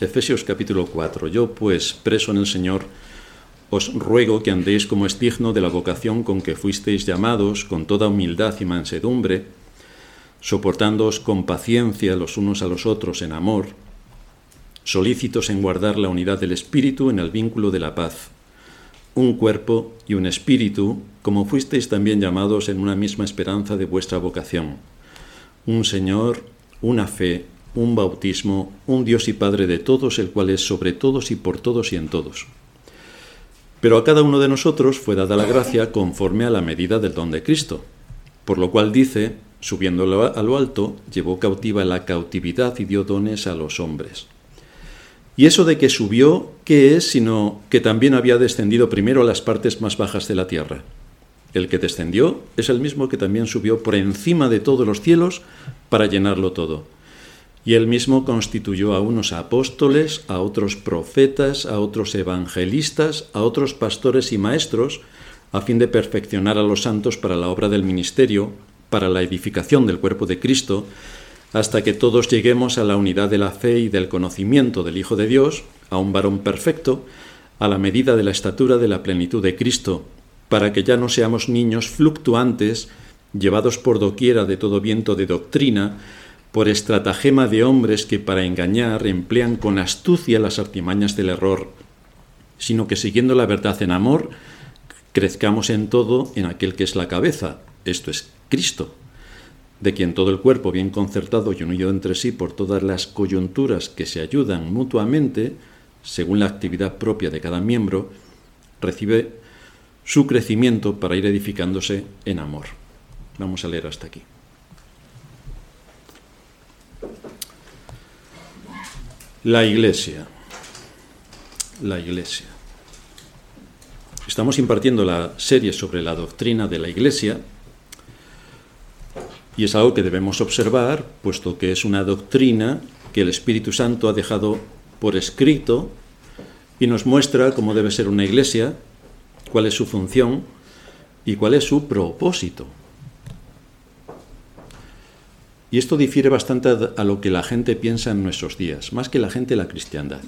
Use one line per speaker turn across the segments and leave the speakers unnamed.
Efesios capítulo 4. Yo pues, preso en el Señor, os ruego que andéis como es digno de la vocación con que fuisteis llamados, con toda humildad y mansedumbre, soportándoos con paciencia los unos a los otros en amor, solícitos en guardar la unidad del Espíritu en el vínculo de la paz, un cuerpo y un espíritu, como fuisteis también llamados en una misma esperanza de vuestra vocación, un Señor, una fe, un bautismo, un Dios y Padre de todos, el cual es sobre todos y por todos y en todos. Pero a cada uno de nosotros fue dada la gracia conforme a la medida del don de Cristo, por lo cual dice, subiendo a lo alto, llevó cautiva la cautividad y dio dones a los hombres. Y eso de que subió, ¿qué es? Sino que también había descendido primero a las partes más bajas de la tierra. El que descendió es el mismo que también subió por encima de todos los cielos para llenarlo todo. Y él mismo constituyó a unos apóstoles, a otros profetas, a otros evangelistas, a otros pastores y maestros, a fin de perfeccionar a los santos para la obra del ministerio, para la edificación del cuerpo de Cristo, hasta que todos lleguemos a la unidad de la fe y del conocimiento del Hijo de Dios, a un varón perfecto, a la medida de la estatura de la plenitud de Cristo, para que ya no seamos niños fluctuantes, llevados por doquiera de todo viento de doctrina, por estratagema de hombres que para engañar emplean con astucia las artimañas del error, sino que siguiendo la verdad en amor, crezcamos en todo en aquel que es la cabeza, esto es Cristo, de quien todo el cuerpo bien concertado y unido entre sí por todas las coyunturas que se ayudan mutuamente, según la actividad propia de cada miembro, recibe su crecimiento para ir edificándose en amor. Vamos a leer hasta aquí. La Iglesia. La Iglesia. Estamos impartiendo la serie sobre la doctrina de la Iglesia y es algo que debemos observar, puesto que es una doctrina que el Espíritu Santo ha dejado por escrito y nos muestra cómo debe ser una iglesia, cuál es su función y cuál es su propósito. Y esto difiere bastante a lo que la gente piensa en nuestros días, más que la gente la cristiandad.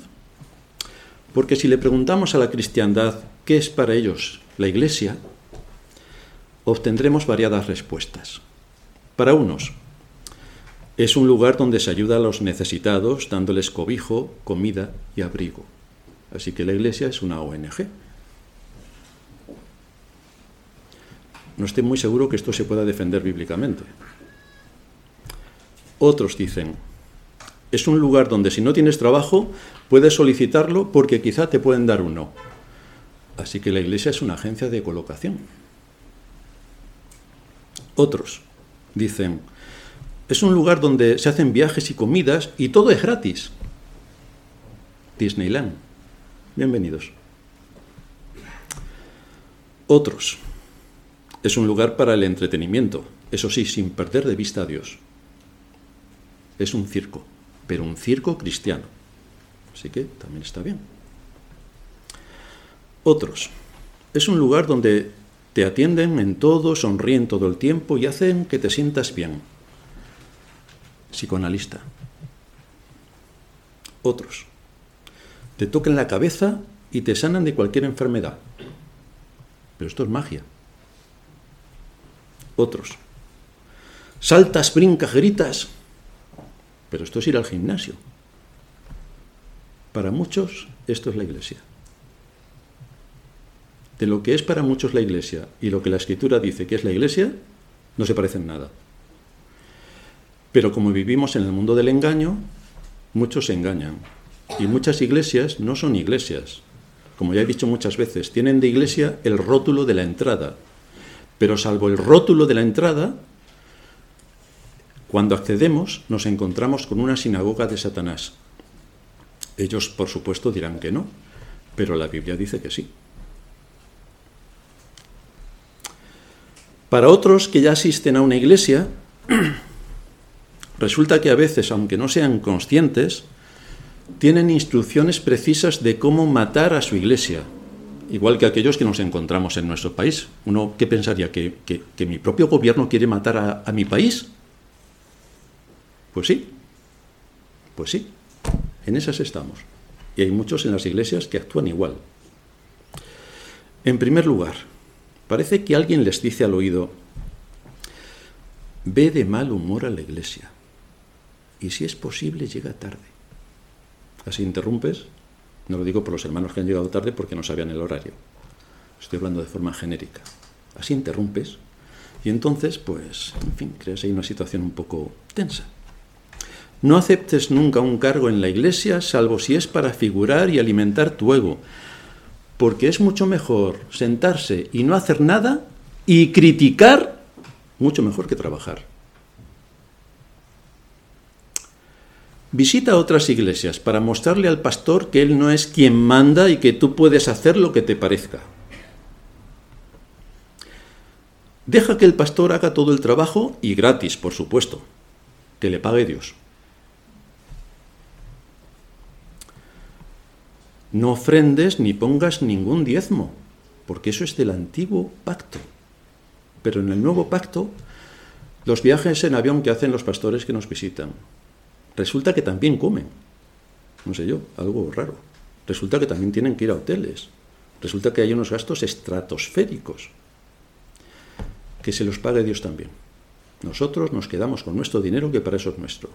Porque si le preguntamos a la cristiandad qué es para ellos la iglesia, obtendremos variadas respuestas. Para unos, es un lugar donde se ayuda a los necesitados dándoles cobijo, comida y abrigo. Así que la iglesia es una ONG. No estoy muy seguro que esto se pueda defender bíblicamente. Otros dicen, es un lugar donde si no tienes trabajo puedes solicitarlo porque quizá te pueden dar uno. Así que la iglesia es una agencia de colocación. Otros dicen, es un lugar donde se hacen viajes y comidas y todo es gratis. Disneyland. Bienvenidos. Otros. Es un lugar para el entretenimiento, eso sí, sin perder de vista a Dios es un circo, pero un circo cristiano. Así que también está bien. Otros. Es un lugar donde te atienden en todo, sonríen todo el tiempo y hacen que te sientas bien. Psicoanalista. Otros. Te tocan la cabeza y te sanan de cualquier enfermedad. Pero esto es magia. Otros. Saltas, brincas, gritas pero esto es ir al gimnasio. Para muchos esto es la iglesia. De lo que es para muchos la iglesia y lo que la escritura dice que es la iglesia, no se parecen nada. Pero como vivimos en el mundo del engaño, muchos se engañan. Y muchas iglesias no son iglesias. Como ya he dicho muchas veces, tienen de iglesia el rótulo de la entrada. Pero salvo el rótulo de la entrada, cuando accedemos nos encontramos con una sinagoga de Satanás. Ellos, por supuesto, dirán que no, pero la Biblia dice que sí. Para otros que ya asisten a una iglesia, resulta que a veces, aunque no sean conscientes, tienen instrucciones precisas de cómo matar a su iglesia, igual que aquellos que nos encontramos en nuestro país. Uno, ¿qué pensaría? ¿Que, mi propio gobierno quiere matar a mi país? Pues sí, pues sí. En esas estamos. Y hay muchos en las iglesias que actúan igual. En primer lugar, parece que alguien les dice al oído, ve de mal humor a la iglesia y si es posible llega tarde. Así interrumpes, no lo digo por los hermanos que han llegado tarde porque no sabían el horario, estoy hablando de forma genérica. Así interrumpes y entonces, pues, en fin, creas ahí una situación un poco tensa. No aceptes nunca un cargo en la iglesia salvo si es para figurar y alimentar tu ego, porque es mucho mejor sentarse y no hacer nada y criticar mucho mejor que trabajar. Visita otras iglesias para mostrarle al pastor que él no es quien manda y que tú puedes hacer lo que te parezca. Deja que el pastor haga todo el trabajo y gratis, por supuesto, que le pague Dios. No ofrendes ni pongas ningún diezmo, porque eso es del antiguo pacto. Pero en el nuevo pacto, los viajes en avión que hacen los pastores que nos visitan, resulta que también comen. No sé yo, algo raro. Resulta que también tienen que ir a hoteles. Resulta que hay unos gastos estratosféricos. Que se los pague Dios también. Nosotros nos quedamos con nuestro dinero que para eso es nuestro.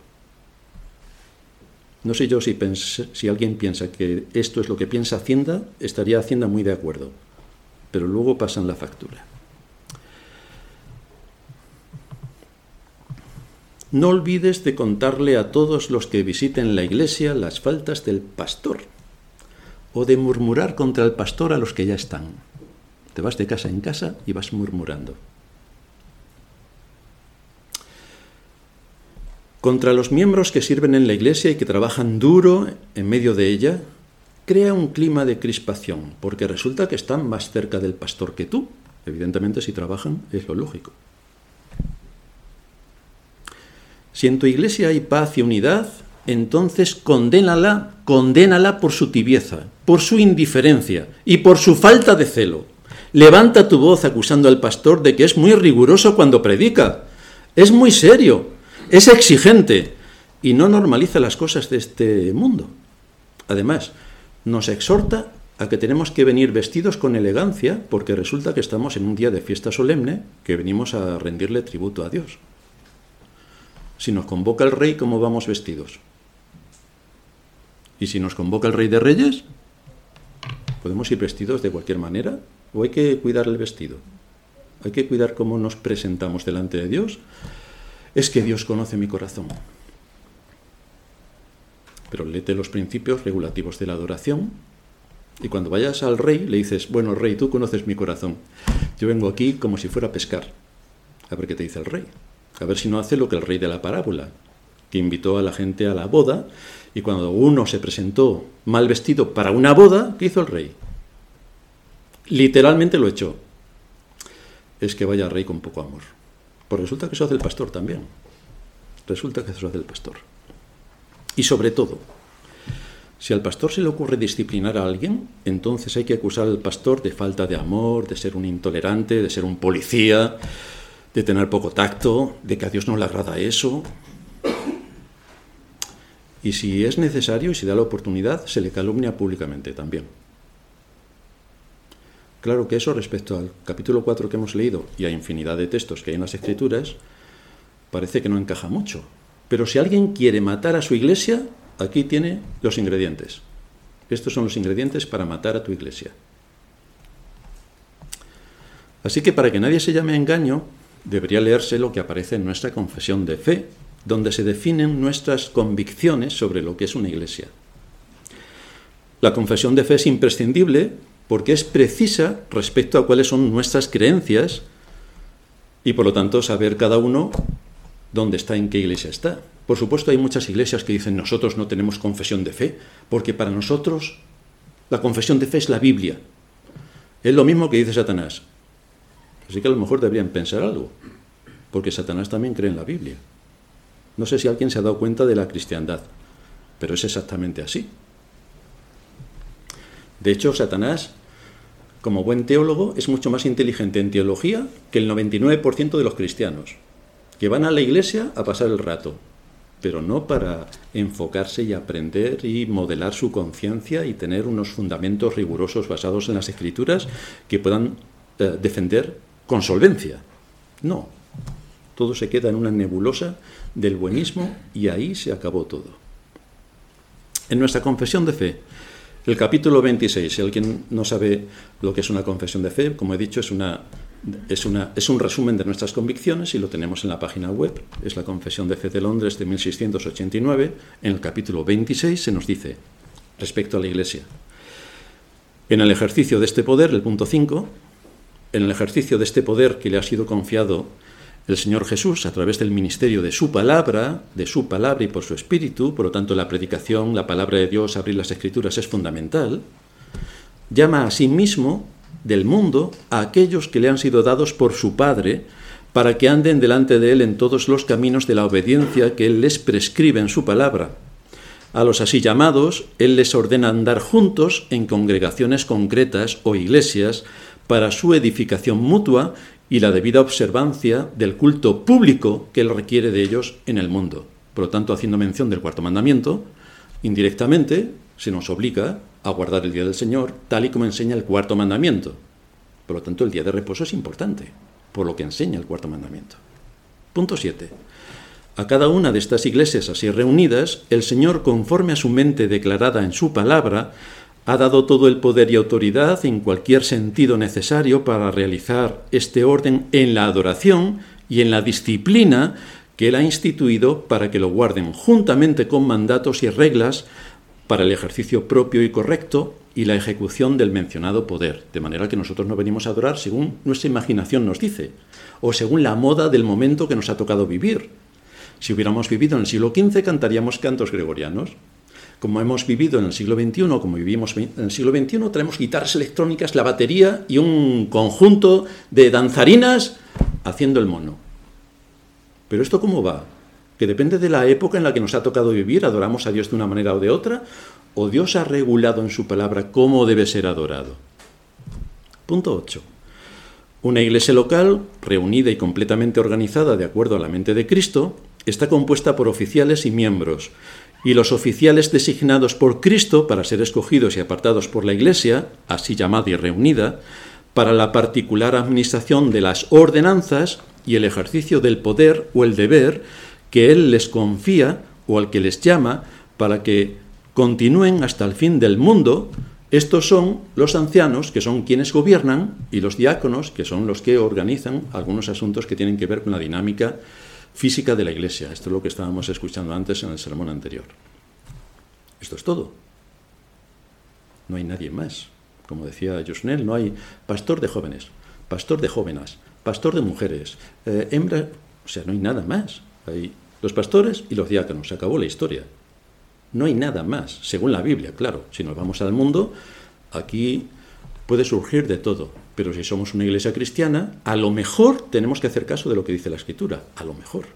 No sé yo si, si alguien piensa que esto es lo que piensa Hacienda, estaría Hacienda muy de acuerdo. Pero luego pasan la factura. No olvides de contarle a todos los que visiten la iglesia las faltas del pastor, o de murmurar contra el pastor a los que ya están. Te vas de casa en casa y vas murmurando. Contra los miembros que sirven en la iglesia y que trabajan duro en medio de ella, crea un clima de crispación, porque resulta que están más cerca del pastor que tú. Evidentemente, si trabajan, es lo lógico. Si en tu iglesia hay paz y unidad, entonces condénala, condénala por su tibieza, por su indiferencia y por su falta de celo. Levanta tu voz acusando al pastor de que es muy riguroso cuando predica, es muy serio, es exigente y no normaliza las cosas de este mundo. Además, nos exhorta a que tenemos que venir vestidos con elegancia porque resulta que estamos en un día de fiesta solemne que venimos a rendirle tributo a Dios. Si nos convoca el rey, ¿cómo vamos vestidos? ¿Y si nos convoca el rey de reyes? ¿Podemos ir vestidos de cualquier manera? ¿O hay que cuidar el vestido? ¿Hay que cuidar cómo nos presentamos delante de Dios? Es que Dios conoce mi corazón. Pero léete los principios regulativos de la adoración y cuando vayas al rey le dices, bueno, rey, tú conoces mi corazón. Yo vengo aquí como si fuera a pescar. A ver qué te dice el rey a ver si no hace lo que el rey de la parábola, que invitó a la gente a la boda, y cuando uno se presentó mal vestido para una boda, ¿qué hizo el rey? Literalmente lo echó. Es que vaya rey con poco amor. Pues resulta que eso hace el pastor también. Resulta que eso hace el pastor. Y sobre todo, si al pastor se le ocurre disciplinar a alguien, entonces hay que acusar al pastor de falta de amor, de ser un intolerante, de ser un policía, de tener poco tacto, de que a Dios no le agrada eso. Y si es necesario y si da la oportunidad, se le calumnia públicamente también. Claro que eso respecto al capítulo 4 que hemos leído y a infinidad de textos que hay en las escrituras, parece que no encaja mucho. Pero si alguien quiere matar a su iglesia, aquí tiene los ingredientes. Estos son los ingredientes para matar a tu iglesia. Así que para que nadie se llame engaño, debería leerse lo que aparece en nuestra confesión de fe, donde se definen nuestras convicciones sobre lo que es una iglesia. La confesión de fe es imprescindible porque es precisa respecto a cuáles son nuestras creencias y por lo tanto saber cada uno dónde está, en qué iglesia está. Por supuesto hay muchas iglesias que dicen nosotros no tenemos confesión de fe porque para nosotros la confesión de fe es la Biblia. Es lo mismo que dice Satanás. Así que a lo mejor deberían pensar algo, porque Satanás también cree en la Biblia. No sé si alguien se ha dado cuenta de la cristiandad, pero es exactamente así. De hecho, Satanás, como buen teólogo, es mucho más inteligente en teología que el 99% de los cristianos, que van a la iglesia a pasar el rato. pero no para enfocarse y aprender y modelar su conciencia y tener unos fundamentos rigurosos basados en las escrituras que puedan eh, defender con solvencia. No, todo se queda en una nebulosa del buenismo y ahí se acabó todo. En nuestra confesión de fe, el capítulo 26, si alguien no sabe lo que es una confesión de fe, como he dicho, es, una, es, una, es un resumen de nuestras convicciones y lo tenemos en la página web. Es la Confesión de Fe de Londres de 1689. En el capítulo 26 se nos dice, respecto a la Iglesia, en el ejercicio de este poder, el punto 5, en el ejercicio de este poder que le ha sido confiado el Señor Jesús a través del ministerio de su palabra, de su palabra y por su espíritu, por lo tanto la predicación, la palabra de Dios, abrir las escrituras es fundamental, llama a sí mismo del mundo a aquellos que le han sido dados por su Padre, para que anden delante de Él en todos los caminos de la obediencia que Él les prescribe en su palabra. A los así llamados, Él les ordena andar juntos en congregaciones concretas o iglesias para su edificación mutua y la debida observancia del culto público que Él requiere de ellos en el mundo. Por lo tanto, haciendo mención del cuarto mandamiento, indirectamente se nos obliga a guardar el día del Señor tal y como enseña el cuarto mandamiento. Por lo tanto, el día de reposo es importante, por lo que enseña el cuarto mandamiento. Punto 7. A cada una de estas iglesias así reunidas, el Señor, conforme a su mente declarada en su palabra, ha dado todo el poder y autoridad en cualquier sentido necesario para realizar este orden en la adoración y en la disciplina que Él ha instituido para que lo guarden juntamente con mandatos y reglas para el ejercicio propio y correcto y la ejecución del mencionado poder, de manera que nosotros no venimos a adorar según nuestra imaginación nos dice, o según la moda del momento que nos ha tocado vivir. Si hubiéramos vivido en el siglo XV cantaríamos cantos gregorianos, como hemos vivido en el siglo XXI, como vivimos en el siglo XXI, tenemos guitarras electrónicas, la batería y un conjunto de danzarinas haciendo el mono. Pero esto cómo va? Que depende de la época en la que nos ha tocado vivir, adoramos a Dios de una manera o de otra, o Dios ha regulado en su palabra cómo debe ser adorado. Punto 8. Una iglesia local, reunida y completamente organizada de acuerdo a la mente de Cristo, está compuesta por oficiales y miembros, y los oficiales designados por Cristo para ser escogidos y apartados por la Iglesia, así llamada y reunida, para la particular administración de las ordenanzas y el ejercicio del poder o el deber que Él les confía o al que les llama para que continúen hasta el fin del mundo. Estos son los ancianos, que son quienes gobiernan, y los diáconos, que son los que organizan algunos asuntos que tienen que ver con la dinámica física de la Iglesia. Esto es lo que estábamos escuchando antes en el sermón anterior. Esto es todo. No hay nadie más. Como decía Josnel, no hay pastor de jóvenes, pastor de jóvenes, pastor de mujeres, eh, hembra, o sea, no hay nada más. Hay los pastores y los diáconos. Se acabó la historia. No hay nada más, según la Biblia, claro. Si nos vamos al mundo, aquí puede surgir de todo. Pero si somos una iglesia cristiana, a lo mejor tenemos que hacer caso de lo que dice la Escritura, a lo mejor.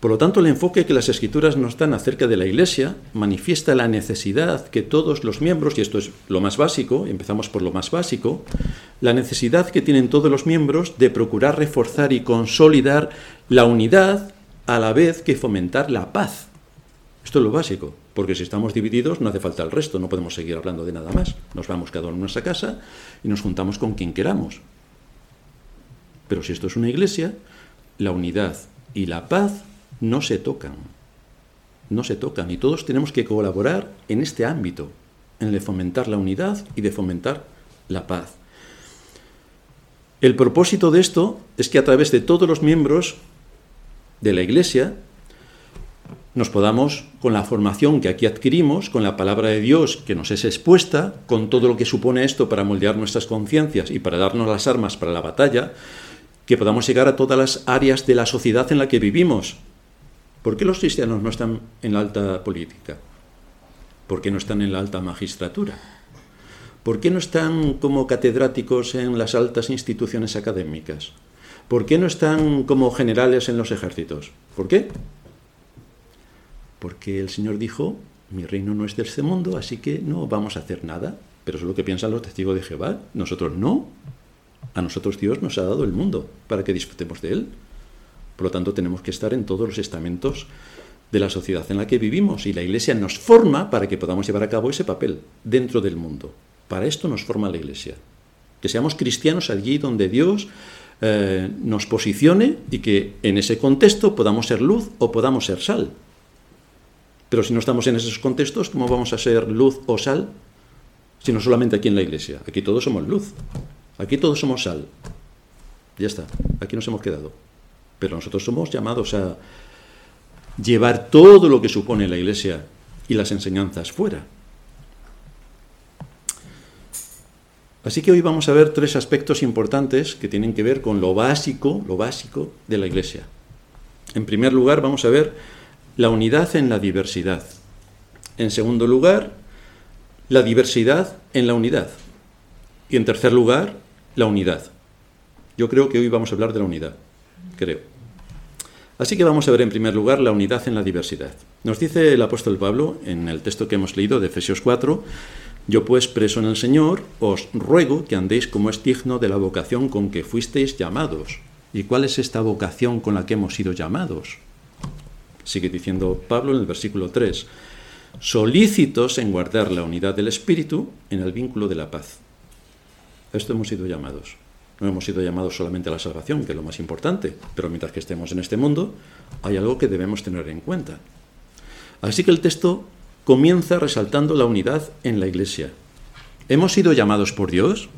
Por lo tanto, el enfoque que las escrituras nos dan acerca de la Iglesia manifiesta la necesidad que todos los miembros, y esto es lo más básico, empezamos por lo más básico, la necesidad que tienen todos los miembros de procurar reforzar y consolidar la unidad a la vez que fomentar la paz. Esto es lo básico, porque si estamos divididos no hace falta el resto, no podemos seguir hablando de nada más. Nos vamos cada uno a nuestra casa y nos juntamos con quien queramos. Pero si esto es una iglesia, la unidad y la paz no se tocan. No se tocan y todos tenemos que colaborar en este ámbito, en el de fomentar la unidad y de fomentar la paz. El propósito de esto es que a través de todos los miembros de la Iglesia nos podamos, con la formación que aquí adquirimos, con la palabra de Dios que nos es expuesta, con todo lo que supone esto para moldear nuestras conciencias y para darnos las armas para la batalla, que podamos llegar a todas las áreas de la sociedad en la que vivimos. ¿Por qué los cristianos no están en la alta política? ¿Por qué no están en la alta magistratura? ¿Por qué no están como catedráticos en las altas instituciones académicas? ¿Por qué no están como generales en los ejércitos? ¿Por qué? Porque el Señor dijo, mi reino no es de este mundo, así que no vamos a hacer nada. Pero eso es lo que piensan los testigos de Jehová. Nosotros no. A nosotros Dios nos ha dado el mundo para que disfrutemos de él. Por lo tanto, tenemos que estar en todos los estamentos de la sociedad en la que vivimos y la Iglesia nos forma para que podamos llevar a cabo ese papel dentro del mundo. Para esto nos forma la Iglesia. Que seamos cristianos allí donde Dios eh, nos posicione y que en ese contexto podamos ser luz o podamos ser sal. Pero si no estamos en esos contextos, ¿cómo vamos a ser luz o sal? Si no solamente aquí en la iglesia. Aquí todos somos luz. Aquí todos somos sal. Ya está. Aquí nos hemos quedado. Pero nosotros somos llamados a llevar todo lo que supone la iglesia y las enseñanzas fuera. Así que hoy vamos a ver tres aspectos importantes que tienen que ver con lo básico, lo básico de la iglesia. En primer lugar, vamos a ver la unidad en la diversidad. En segundo lugar, la diversidad en la unidad. Y en tercer lugar, la unidad. Yo creo que hoy vamos a hablar de la unidad, creo. Así que vamos a ver en primer lugar la unidad en la diversidad. Nos dice el apóstol Pablo en el texto que hemos leído de Efesios 4, yo pues preso en el Señor os ruego que andéis como es digno de la vocación con que fuisteis llamados. ¿Y cuál es esta vocación con la que hemos sido llamados? Sigue diciendo Pablo en el versículo 3, solícitos en guardar la unidad del Espíritu en el vínculo de la paz. A esto hemos sido llamados. No hemos sido llamados solamente a la salvación, que es lo más importante, pero mientras que estemos en este mundo, hay algo que debemos tener en cuenta. Así que el texto comienza resaltando la unidad en la Iglesia. ¿Hemos sido llamados por Dios?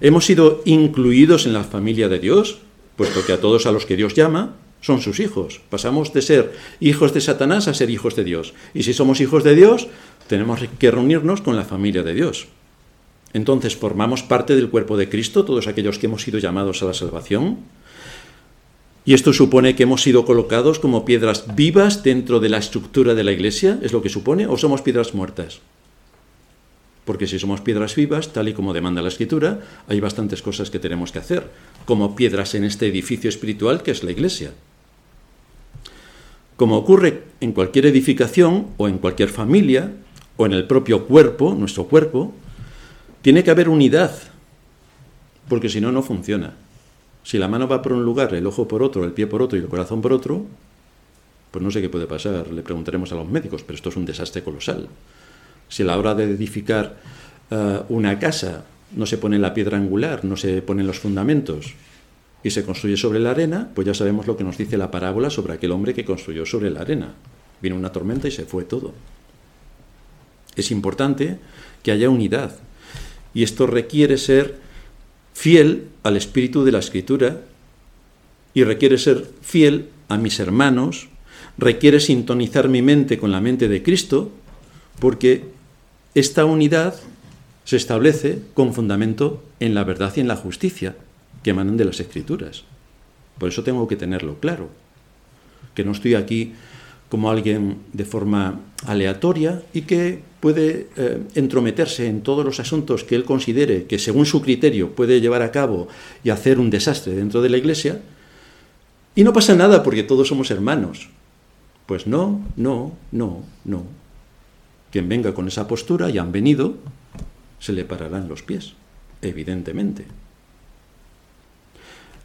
¿Hemos sido incluidos en la familia de Dios? Puesto que a todos a los que Dios llama son sus hijos. Pasamos de ser hijos de Satanás a ser hijos de Dios. Y si somos hijos de Dios, tenemos que reunirnos con la familia de Dios. Entonces, ¿formamos parte del cuerpo de Cristo todos aquellos que hemos sido llamados a la salvación? ¿Y esto supone que hemos sido colocados como piedras vivas dentro de la estructura de la iglesia? ¿Es lo que supone? ¿O somos piedras muertas? Porque si somos piedras vivas, tal y como demanda la escritura, hay bastantes cosas que tenemos que hacer, como piedras en este edificio espiritual que es la iglesia. Como ocurre en cualquier edificación o en cualquier familia o en el propio cuerpo, nuestro cuerpo, tiene que haber unidad, porque si no, no funciona. Si la mano va por un lugar, el ojo por otro, el pie por otro y el corazón por otro, pues no sé qué puede pasar, le preguntaremos a los médicos, pero esto es un desastre colosal. Si a la hora de edificar eh, una casa no se pone la piedra angular, no se ponen los fundamentos, y se construye sobre la arena, pues ya sabemos lo que nos dice la parábola sobre aquel hombre que construyó sobre la arena. Vino una tormenta y se fue todo. Es importante que haya unidad. Y esto requiere ser fiel al espíritu de la escritura y requiere ser fiel a mis hermanos, requiere sintonizar mi mente con la mente de Cristo, porque esta unidad se establece con fundamento en la verdad y en la justicia que emanan de las escrituras. Por eso tengo que tenerlo claro, que no estoy aquí como alguien de forma aleatoria y que puede eh, entrometerse en todos los asuntos que él considere que según su criterio puede llevar a cabo y hacer un desastre dentro de la iglesia, y no pasa nada porque todos somos hermanos. Pues no, no, no, no. Quien venga con esa postura y han venido, se le pararán los pies, evidentemente.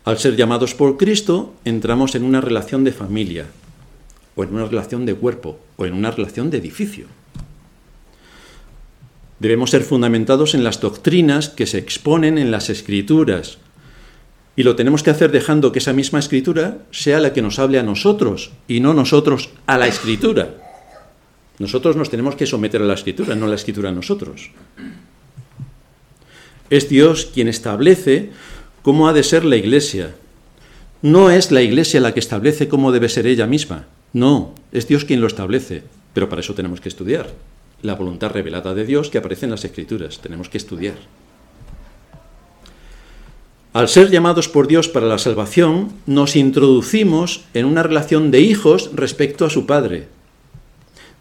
Al ser llamados por Cristo, entramos en una relación de familia, o en una relación de cuerpo, o en una relación de edificio. Debemos ser fundamentados en las doctrinas que se exponen en las escrituras. Y lo tenemos que hacer dejando que esa misma escritura sea la que nos hable a nosotros y no nosotros a la escritura. Nosotros nos tenemos que someter a la escritura, no la escritura a nosotros. Es Dios quien establece cómo ha de ser la iglesia. No es la iglesia la que establece cómo debe ser ella misma. No, es Dios quien lo establece. Pero para eso tenemos que estudiar. La voluntad revelada de Dios que aparece en las Escrituras. Tenemos que estudiar. Al ser llamados por Dios para la salvación, nos introducimos en una relación de hijos respecto a su Padre,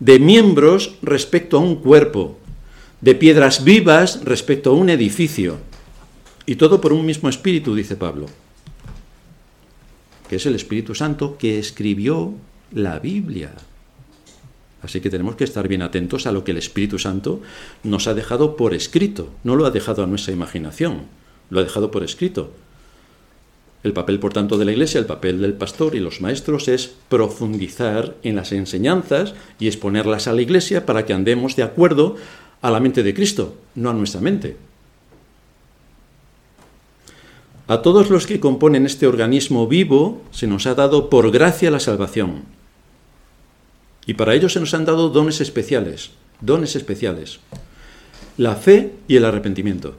de miembros respecto a un cuerpo, de piedras vivas respecto a un edificio. Y todo por un mismo espíritu, dice Pablo, que es el Espíritu Santo que escribió la Biblia. Así que tenemos que estar bien atentos a lo que el Espíritu Santo nos ha dejado por escrito. No lo ha dejado a nuestra imaginación, lo ha dejado por escrito. El papel, por tanto, de la Iglesia, el papel del pastor y los maestros es profundizar en las enseñanzas y exponerlas a la Iglesia para que andemos de acuerdo a la mente de Cristo, no a nuestra mente. A todos los que componen este organismo vivo se nos ha dado por gracia la salvación. Y para ello se nos han dado dones especiales, dones especiales. La fe y el arrepentimiento.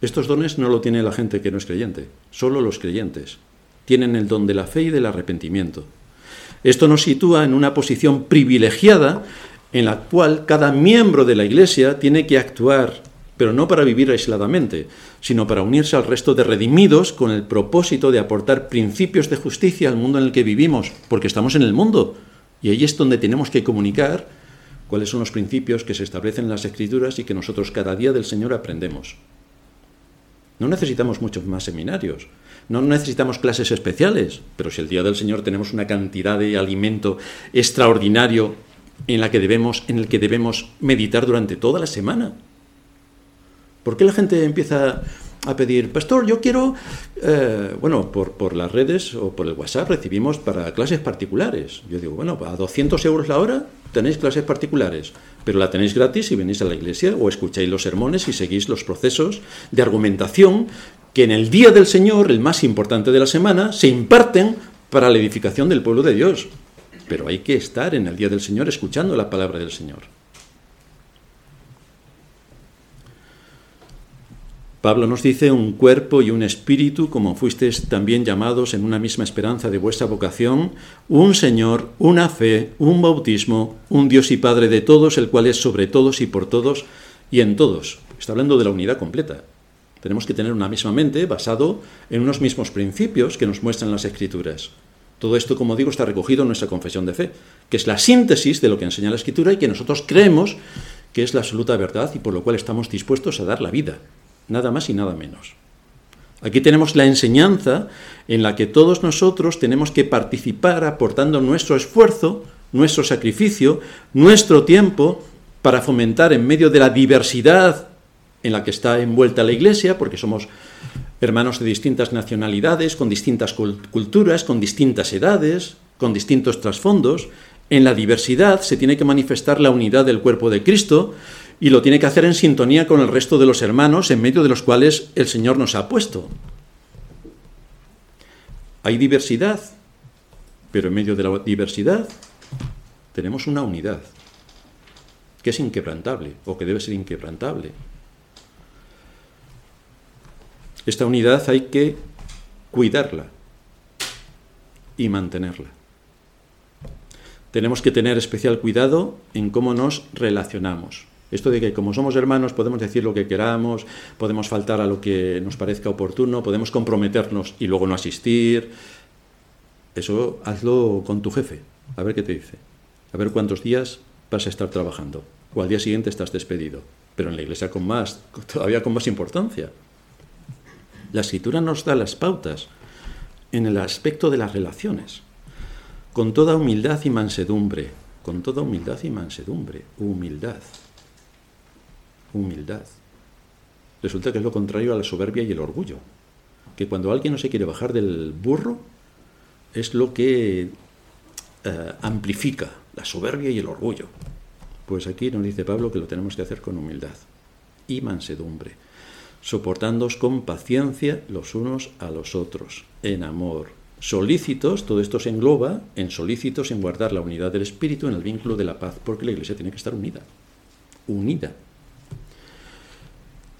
Estos dones no lo tiene la gente que no es creyente, solo los creyentes. Tienen el don de la fe y del arrepentimiento. Esto nos sitúa en una posición privilegiada en la cual cada miembro de la Iglesia tiene que actuar, pero no para vivir aisladamente, sino para unirse al resto de redimidos con el propósito de aportar principios de justicia al mundo en el que vivimos, porque estamos en el mundo. Y ahí es donde tenemos que comunicar cuáles son los principios que se establecen en las Escrituras y que nosotros cada día del Señor aprendemos. No necesitamos muchos más seminarios, no necesitamos clases especiales, pero si el día del Señor tenemos una cantidad de alimento extraordinario en, la que debemos, en el que debemos meditar durante toda la semana. ¿Por qué la gente empieza a pedir, pastor, yo quiero, eh, bueno, por, por, las redes o por el WhatsApp recibimos para clases particulares. Yo digo, bueno, a 200 euros la hora tenéis clases particulares, pero la tenéis gratis si venís a la iglesia o escucháis los sermones y seguís los procesos de argumentación que en el día del Señor, el más importante de la semana, se imparten para la edificación del pueblo de Dios. Pero hay que estar en el día del Señor escuchando la palabra del Señor. Pablo nos dice un cuerpo y un espíritu, como fuisteis también llamados en una misma esperanza de vuestra vocación, un Señor, una fe, un bautismo, un Dios y Padre de todos, el cual es sobre todos y por todos y en todos. Está hablando de la unidad completa. Tenemos que tener una misma mente basado en unos mismos principios que nos muestran las Escrituras. Todo esto, como digo, está recogido en nuestra confesión de fe, que es la síntesis de lo que enseña la Escritura y que nosotros creemos que es la absoluta verdad y por lo cual estamos dispuestos a dar la vida nada más y nada menos. Aquí tenemos la enseñanza en la que todos nosotros tenemos que participar aportando nuestro esfuerzo, nuestro sacrificio, nuestro tiempo para fomentar en medio de la diversidad en la que está envuelta la Iglesia, porque somos hermanos de distintas nacionalidades, con distintas culturas, con distintas edades, con distintos trasfondos, en la diversidad se tiene que manifestar la unidad del cuerpo de Cristo, y lo tiene que hacer en sintonía con el resto de los hermanos en medio de los cuales el Señor nos ha puesto. Hay diversidad, pero en medio de la diversidad tenemos una unidad que es inquebrantable o que debe ser inquebrantable. Esta unidad hay que cuidarla y mantenerla. Tenemos que tener especial cuidado en cómo nos relacionamos. Esto de que como somos hermanos podemos decir lo que queramos, podemos faltar a lo que nos parezca oportuno, podemos comprometernos y luego no asistir. Eso hazlo con tu jefe, a ver qué te dice. A ver cuántos días vas a estar trabajando. O al día siguiente estás despedido. Pero en la iglesia con más, todavía con más importancia. La escritura nos da las pautas en el aspecto de las relaciones. Con toda humildad y mansedumbre. Con toda humildad y mansedumbre. Humildad humildad. Resulta que es lo contrario a la soberbia y el orgullo. Que cuando alguien no se quiere bajar del burro, es lo que eh, amplifica la soberbia y el orgullo. Pues aquí nos dice Pablo que lo tenemos que hacer con humildad y mansedumbre, soportándoos con paciencia los unos a los otros, en amor, solícitos, todo esto se engloba en solícitos en guardar la unidad del espíritu en el vínculo de la paz, porque la iglesia tiene que estar unida, unida,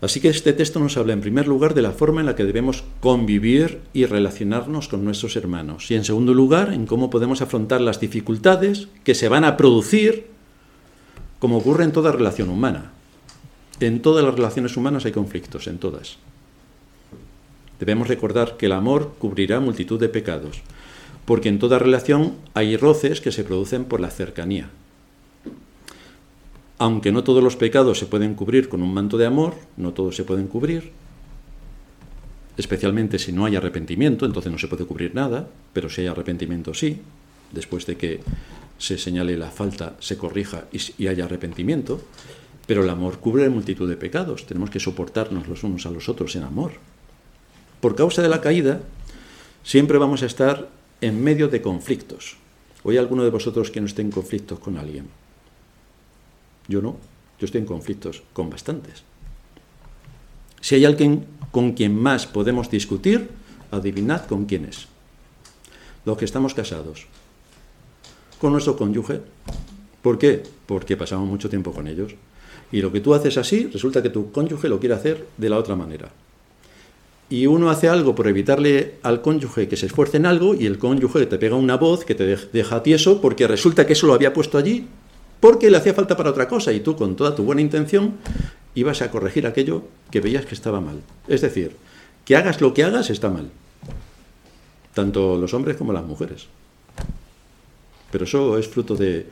Así que este texto nos habla en primer lugar de la forma en la que debemos convivir y relacionarnos con nuestros hermanos. Y en segundo lugar, en cómo podemos afrontar las dificultades que se van a producir, como ocurre en toda relación humana. En todas las relaciones humanas hay conflictos, en todas. Debemos recordar que el amor cubrirá multitud de pecados, porque en toda relación hay roces que se producen por la cercanía. Aunque no todos los pecados se pueden cubrir con un manto de amor, no todos se pueden cubrir, especialmente si no hay arrepentimiento, entonces no se puede cubrir nada, pero si hay arrepentimiento sí, después de que se señale la falta, se corrija y, haya arrepentimiento, pero el amor cubre multitud de pecados, tenemos que soportarnos los unos a los otros en amor. Por causa de la caída, Siempre vamos a estar en medio de conflictos. ¿O hay alguno de vosotros que no esté en conflictos con alguien? Yo no, yo estoy en conflictos con bastantes. Si hay alguien con quien más podemos discutir, adivinad con quién es. Los que estamos casados. Con nuestro cónyuge. ¿Por qué? Porque pasamos mucho tiempo con ellos. Y lo que tú haces así, resulta que tu cónyuge lo quiere hacer de la otra manera. Y uno hace algo por evitarle al cónyuge que se esfuerce en algo y el cónyuge te pega una voz que te deja tieso porque resulta que eso lo había puesto allí porque le hacía falta para otra cosa y tú con toda tu buena intención ibas a corregir aquello que veías que estaba mal. Es decir, que hagas lo que hagas está mal. Tanto los hombres como las mujeres. Pero eso es fruto de,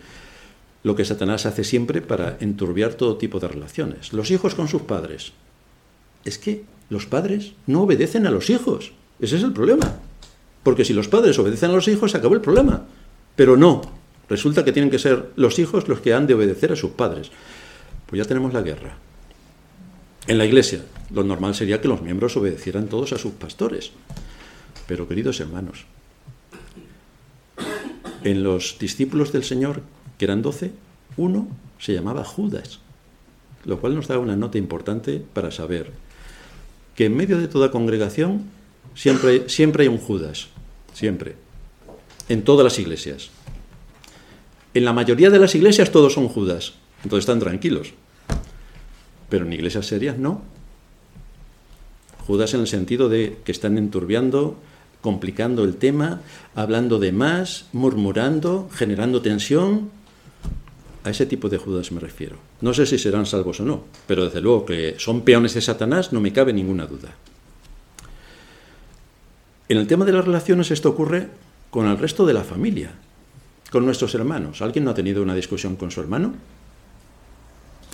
lo que Satanás hace siempre para enturbiar todo tipo de relaciones. Los hijos con sus padres. Es que los padres no obedecen a los hijos. Ese es el problema. Porque si los padres obedecen a los hijos, se acabó el problema. Pero no. Resulta que tienen que ser los hijos los que han de obedecer a sus padres. Pues ya tenemos la guerra. En la iglesia, lo normal sería que los miembros obedecieran todos a sus pastores. Pero queridos hermanos, en los discípulos del Señor que eran doce, uno se llamaba Judas, lo cual nos da una nota importante para saber que en medio de toda congregación siempre, siempre hay un Judas, siempre, en todas las iglesias. En la mayoría de las iglesias todos son Judas, entonces están tranquilos, pero en iglesias serias no. Judas en el sentido de que están enturbiando complicando el tema, hablando de más, murmurando, generando tensión, a ese tipo de Judas me refiero. No sé si serán salvos o no, pero desde luego que son peones de Satanás no me cabe ninguna duda. En el tema de las relaciones esto ocurre con el resto de la familia, con nuestros hermanos. ¿Alguien no ha tenido una discusión con su hermano?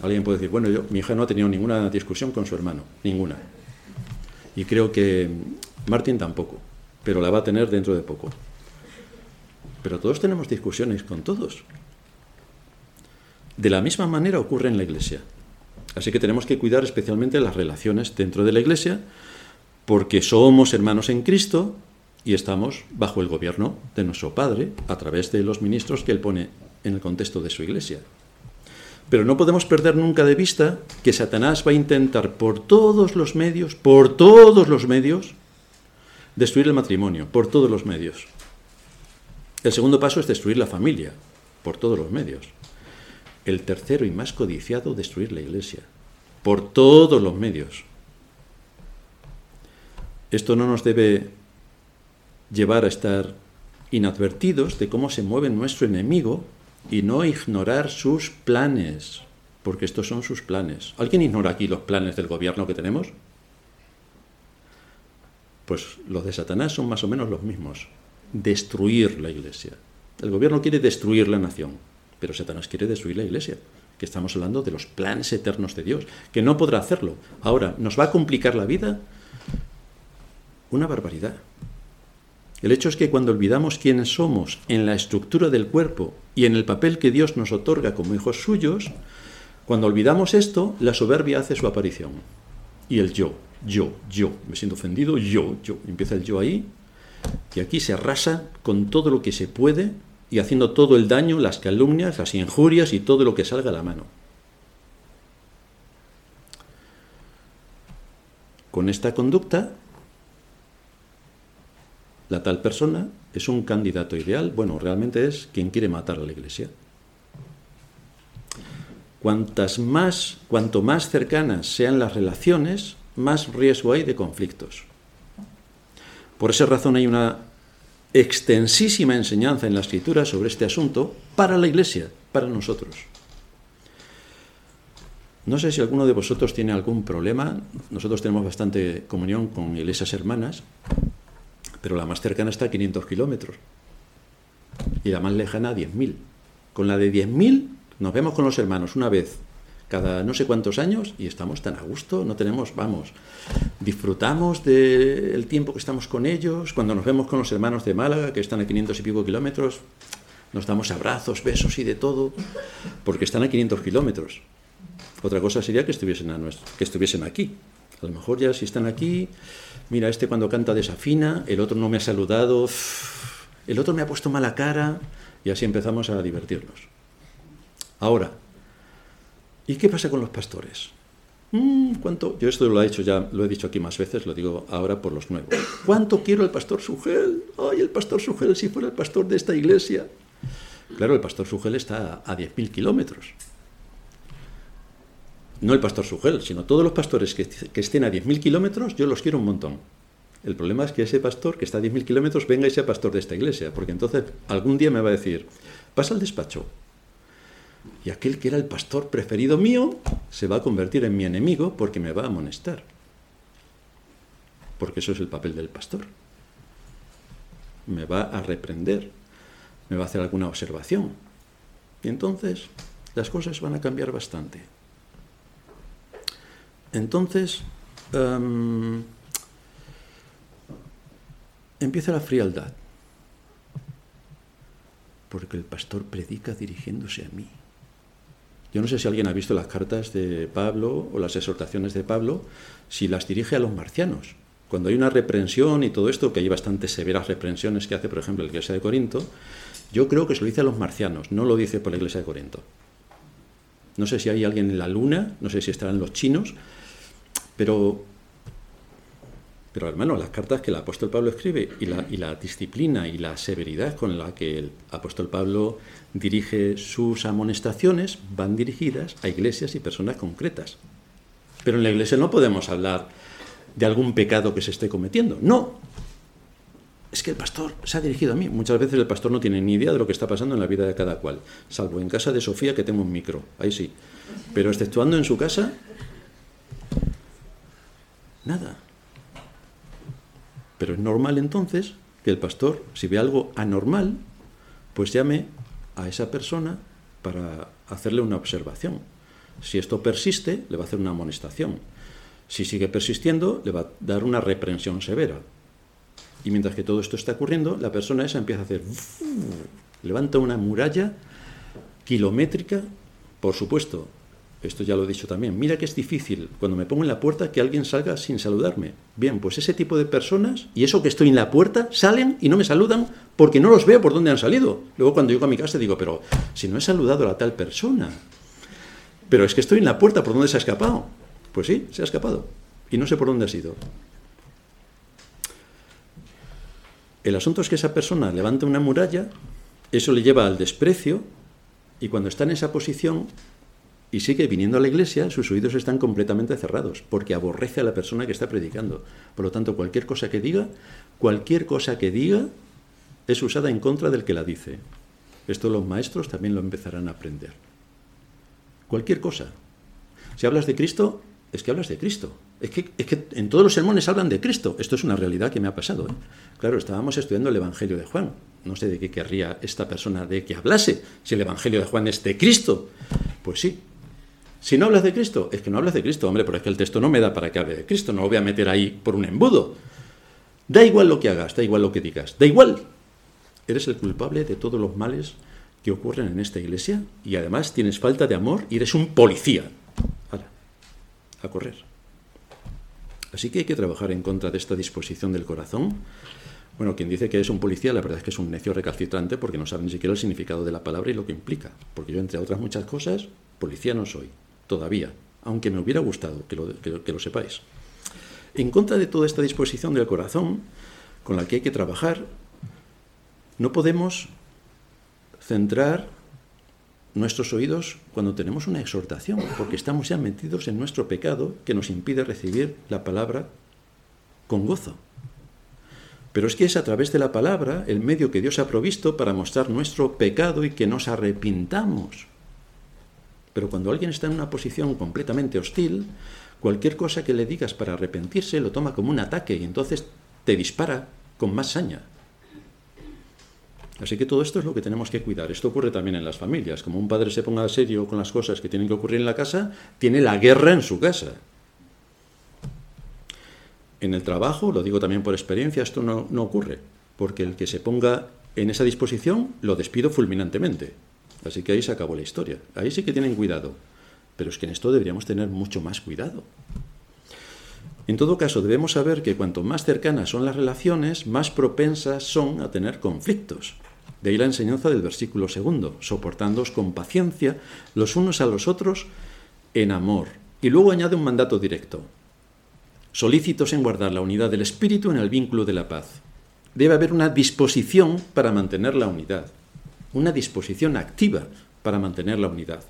Alguien puede decir, bueno, yo, mi hija no ha tenido ninguna discusión con su hermano, ninguna. Y creo que Martín tampoco, pero la va a tener dentro de poco. Pero todos tenemos discusiones con todos. De la misma manera ocurre en la Iglesia. Así que tenemos que cuidar especialmente las relaciones dentro de la Iglesia, porque somos hermanos en Cristo y estamos bajo el gobierno de nuestro Padre a través de los ministros que Él pone en el contexto de su Iglesia. Pero no podemos perder nunca de vista que Satanás va a intentar por todos los medios, por todos los medios, destruir el matrimonio, por todos los medios. El segundo paso es destruir la familia, por todos los medios. El tercero y más codiciado, destruir la iglesia, por todos los medios. Esto no nos debe llevar a estar inadvertidos de cómo se mueve nuestro enemigo y no ignorar sus planes, porque estos son sus planes. ¿Alguien ignora aquí los planes del gobierno que tenemos? Pues los de Satanás son más o menos los mismos. Destruir la iglesia. El gobierno quiere destruir la nación. Pero Satanás quiere destruir la iglesia, que estamos hablando de los planes eternos de Dios, que no podrá hacerlo. Ahora, ¿nos va a complicar la vida? Una barbaridad. El hecho es que cuando olvidamos quiénes somos en la estructura del cuerpo y en el papel que Dios nos otorga como hijos suyos, cuando olvidamos esto, la soberbia hace su aparición. Y el yo, yo, yo, me siento ofendido, yo, yo. Empieza el yo ahí, y aquí se arrasa con todo lo que se puede y haciendo todo el daño, las calumnias, las injurias y todo lo que salga a la mano. Con esta conducta, la tal persona es un candidato ideal, bueno, realmente es quien quiere matar a la iglesia. Cuantas más, cuanto más cercanas sean las relaciones, más riesgo hay de conflictos. Por esa razón hay una extensísima enseñanza en la escritura sobre este asunto para la iglesia, para nosotros. No sé si alguno de vosotros tiene algún problema. Nosotros tenemos bastante comunión con iglesias hermanas, pero la más cercana está a 500 kilómetros y la más lejana a 10.000. Con la de 10.000 nos vemos con los hermanos una vez cada no sé cuántos años y estamos tan a gusto, no tenemos, vamos, disfrutamos del tiempo que estamos con ellos, cuando nos vemos con los hermanos de Málaga, que están a 500 y pico kilómetros, nos damos abrazos, besos y de todo, porque están a 500 kilómetros. Otra cosa sería que estuviesen, a que estuviesen aquí. A lo mejor ya si están aquí, mira, este cuando canta desafina, el otro no me ha saludado, el otro me ha puesto mala cara, y así empezamos a divertirnos. Ahora, ¿y qué pasa con los pastores? Mm, ¿Cuánto? Yo esto lo he hecho ya, lo he dicho aquí más veces, lo digo ahora por los nuevos. ¿Cuánto quiero el pastor Sugel? Ay, el pastor Sugel, si fuera el pastor de esta iglesia. Claro, el pastor Sugel está a 10.000 kilómetros. No el pastor Sugel, sino todos los pastores que, que estén a 10.000 kilómetros, yo los quiero un montón. El problema es que ese pastor que está a 10.000 kilómetros venga y sea pastor de esta iglesia, porque entonces algún día me va a decir, pasa al despacho, y aquel que era el pastor preferido mío se va a convertir en mi enemigo porque me va a amonestar. Porque eso es el papel del pastor. Me va a reprender, me va a hacer alguna observación. Y entonces las cosas van a cambiar bastante. Entonces em, empieza la frialdad. Porque el pastor predica dirigiéndose a mí. Yo no sé si alguien ha visto las cartas de Pablo o las exhortaciones de Pablo, si las dirige a los marcianos. Cuando hay una reprensión y todo esto, que hay bastantes severas reprensiones que hace, por ejemplo, la Iglesia de Corinto, yo creo que se lo dice a los marcianos, no lo dice por la Iglesia de Corinto. No sé si hay alguien en la luna, no sé si estarán los chinos, pero pero hermano, las cartas que el apóstol Pablo escribe y la, y la, disciplina y la severidad con la que el apóstol Pablo dirige sus amonestaciones van dirigidas a iglesias y personas concretas. Pero en la iglesia no podemos hablar de algún pecado que se esté cometiendo. No. Es que el pastor se ha dirigido a mí. Muchas veces el pastor no tiene ni idea de lo que está pasando en la vida de cada cual. Salvo en casa de Sofía que tengo un micro. Ahí sí. Pero exceptuando en su casa, nada. Pero es normal entonces que el pastor, si ve algo anormal, pues llame a esa persona para hacerle una observación. Si esto persiste, le va a hacer una amonestación. Si sigue persistiendo, le va a dar una reprensión severa. Y mientras que todo esto está ocurriendo, la persona esa empieza a hacer... levanta una muralla kilométrica, por supuesto, esto ya lo he dicho también, mira que es difícil cuando me pongo en la puerta que alguien salga sin saludarme. Bien, pues ese tipo de personas, y eso que estoy en la puerta, salen y no me saludan porque no los veo por dónde han salido. Luego cuando llego a mi casa digo, pero si no he saludado a la tal persona, pero es que estoy en la puerta, ¿por dónde se ha escapado? Pues sí, se ha escapado. Y no sé por dónde ha sido. El asunto es que esa persona levanta una muralla, eso le lleva al desprecio, y cuando está en esa posición y sigue viniendo a la iglesia, sus oídos están completamente cerrados, porque aborrece a la persona que está predicando. Por lo tanto, cualquier cosa que diga, cualquier cosa que diga, es usada en contra del que la dice. Esto los maestros también lo empezarán a aprender. Cualquier cosa. Si hablas de Cristo, es que hablas de Cristo. Es que, es que en todos los sermones hablan de Cristo. Esto es una realidad que me ha pasado. ¿eh? Claro, estábamos estudiando el Evangelio de Juan. No sé de qué querría esta persona de que hablase. Si el Evangelio de Juan es de Cristo. Pues sí, si no hablas de Cristo, es que no hablas de Cristo, hombre, pero es que el texto no me da para que hable de Cristo, no lo voy a meter ahí por un embudo. Da igual lo que hagas, da igual lo que digas, da igual. Eres el culpable de todos los males que ocurren en esta iglesia y además tienes falta de amor y eres un policía. Ahora, a correr. Así que hay que trabajar en contra de esta disposición del corazón. Bueno, quien dice que es un policía, la verdad es que es un necio recalcitrante porque no sabe ni siquiera el significado de la palabra y lo que implica. Porque yo, entre otras muchas cosas, policía no soy todavía, aunque me hubiera gustado que lo, que lo sepáis. En contra de toda esta disposición del corazón con la que hay que trabajar, no podemos centrar nuestros oídos cuando tenemos una exhortación, porque estamos ya metidos en nuestro pecado que nos impide recibir la palabra con gozo. Pero es que es a través de la palabra el medio que Dios ha provisto para mostrar nuestro pecado y que nos arrepintamos. Pero cuando alguien está en una posición completamente hostil, cualquier cosa que le digas para arrepentirse lo toma como un ataque y entonces te dispara con más saña. Así que todo esto es lo que tenemos que cuidar. Esto ocurre también en las familias. Como un padre se ponga serio con las cosas que tienen que ocurrir en la casa, tiene la guerra en su casa. En el trabajo, lo digo también por experiencia, esto no, no ocurre, porque el que se ponga en esa disposición lo despido fulminantemente. Así que ahí se acabó la historia. Ahí sí que tienen cuidado. Pero es que en esto deberíamos tener mucho más cuidado. En todo caso, debemos saber que cuanto más cercanas son las relaciones, más propensas son a tener conflictos. De ahí la enseñanza del versículo segundo, soportándoos con paciencia los unos a los otros en amor. Y luego añade un mandato directo, solícitos en guardar la unidad del espíritu en el vínculo de la paz. Debe haber una disposición para mantener la unidad, una disposición activa para mantener la unidad.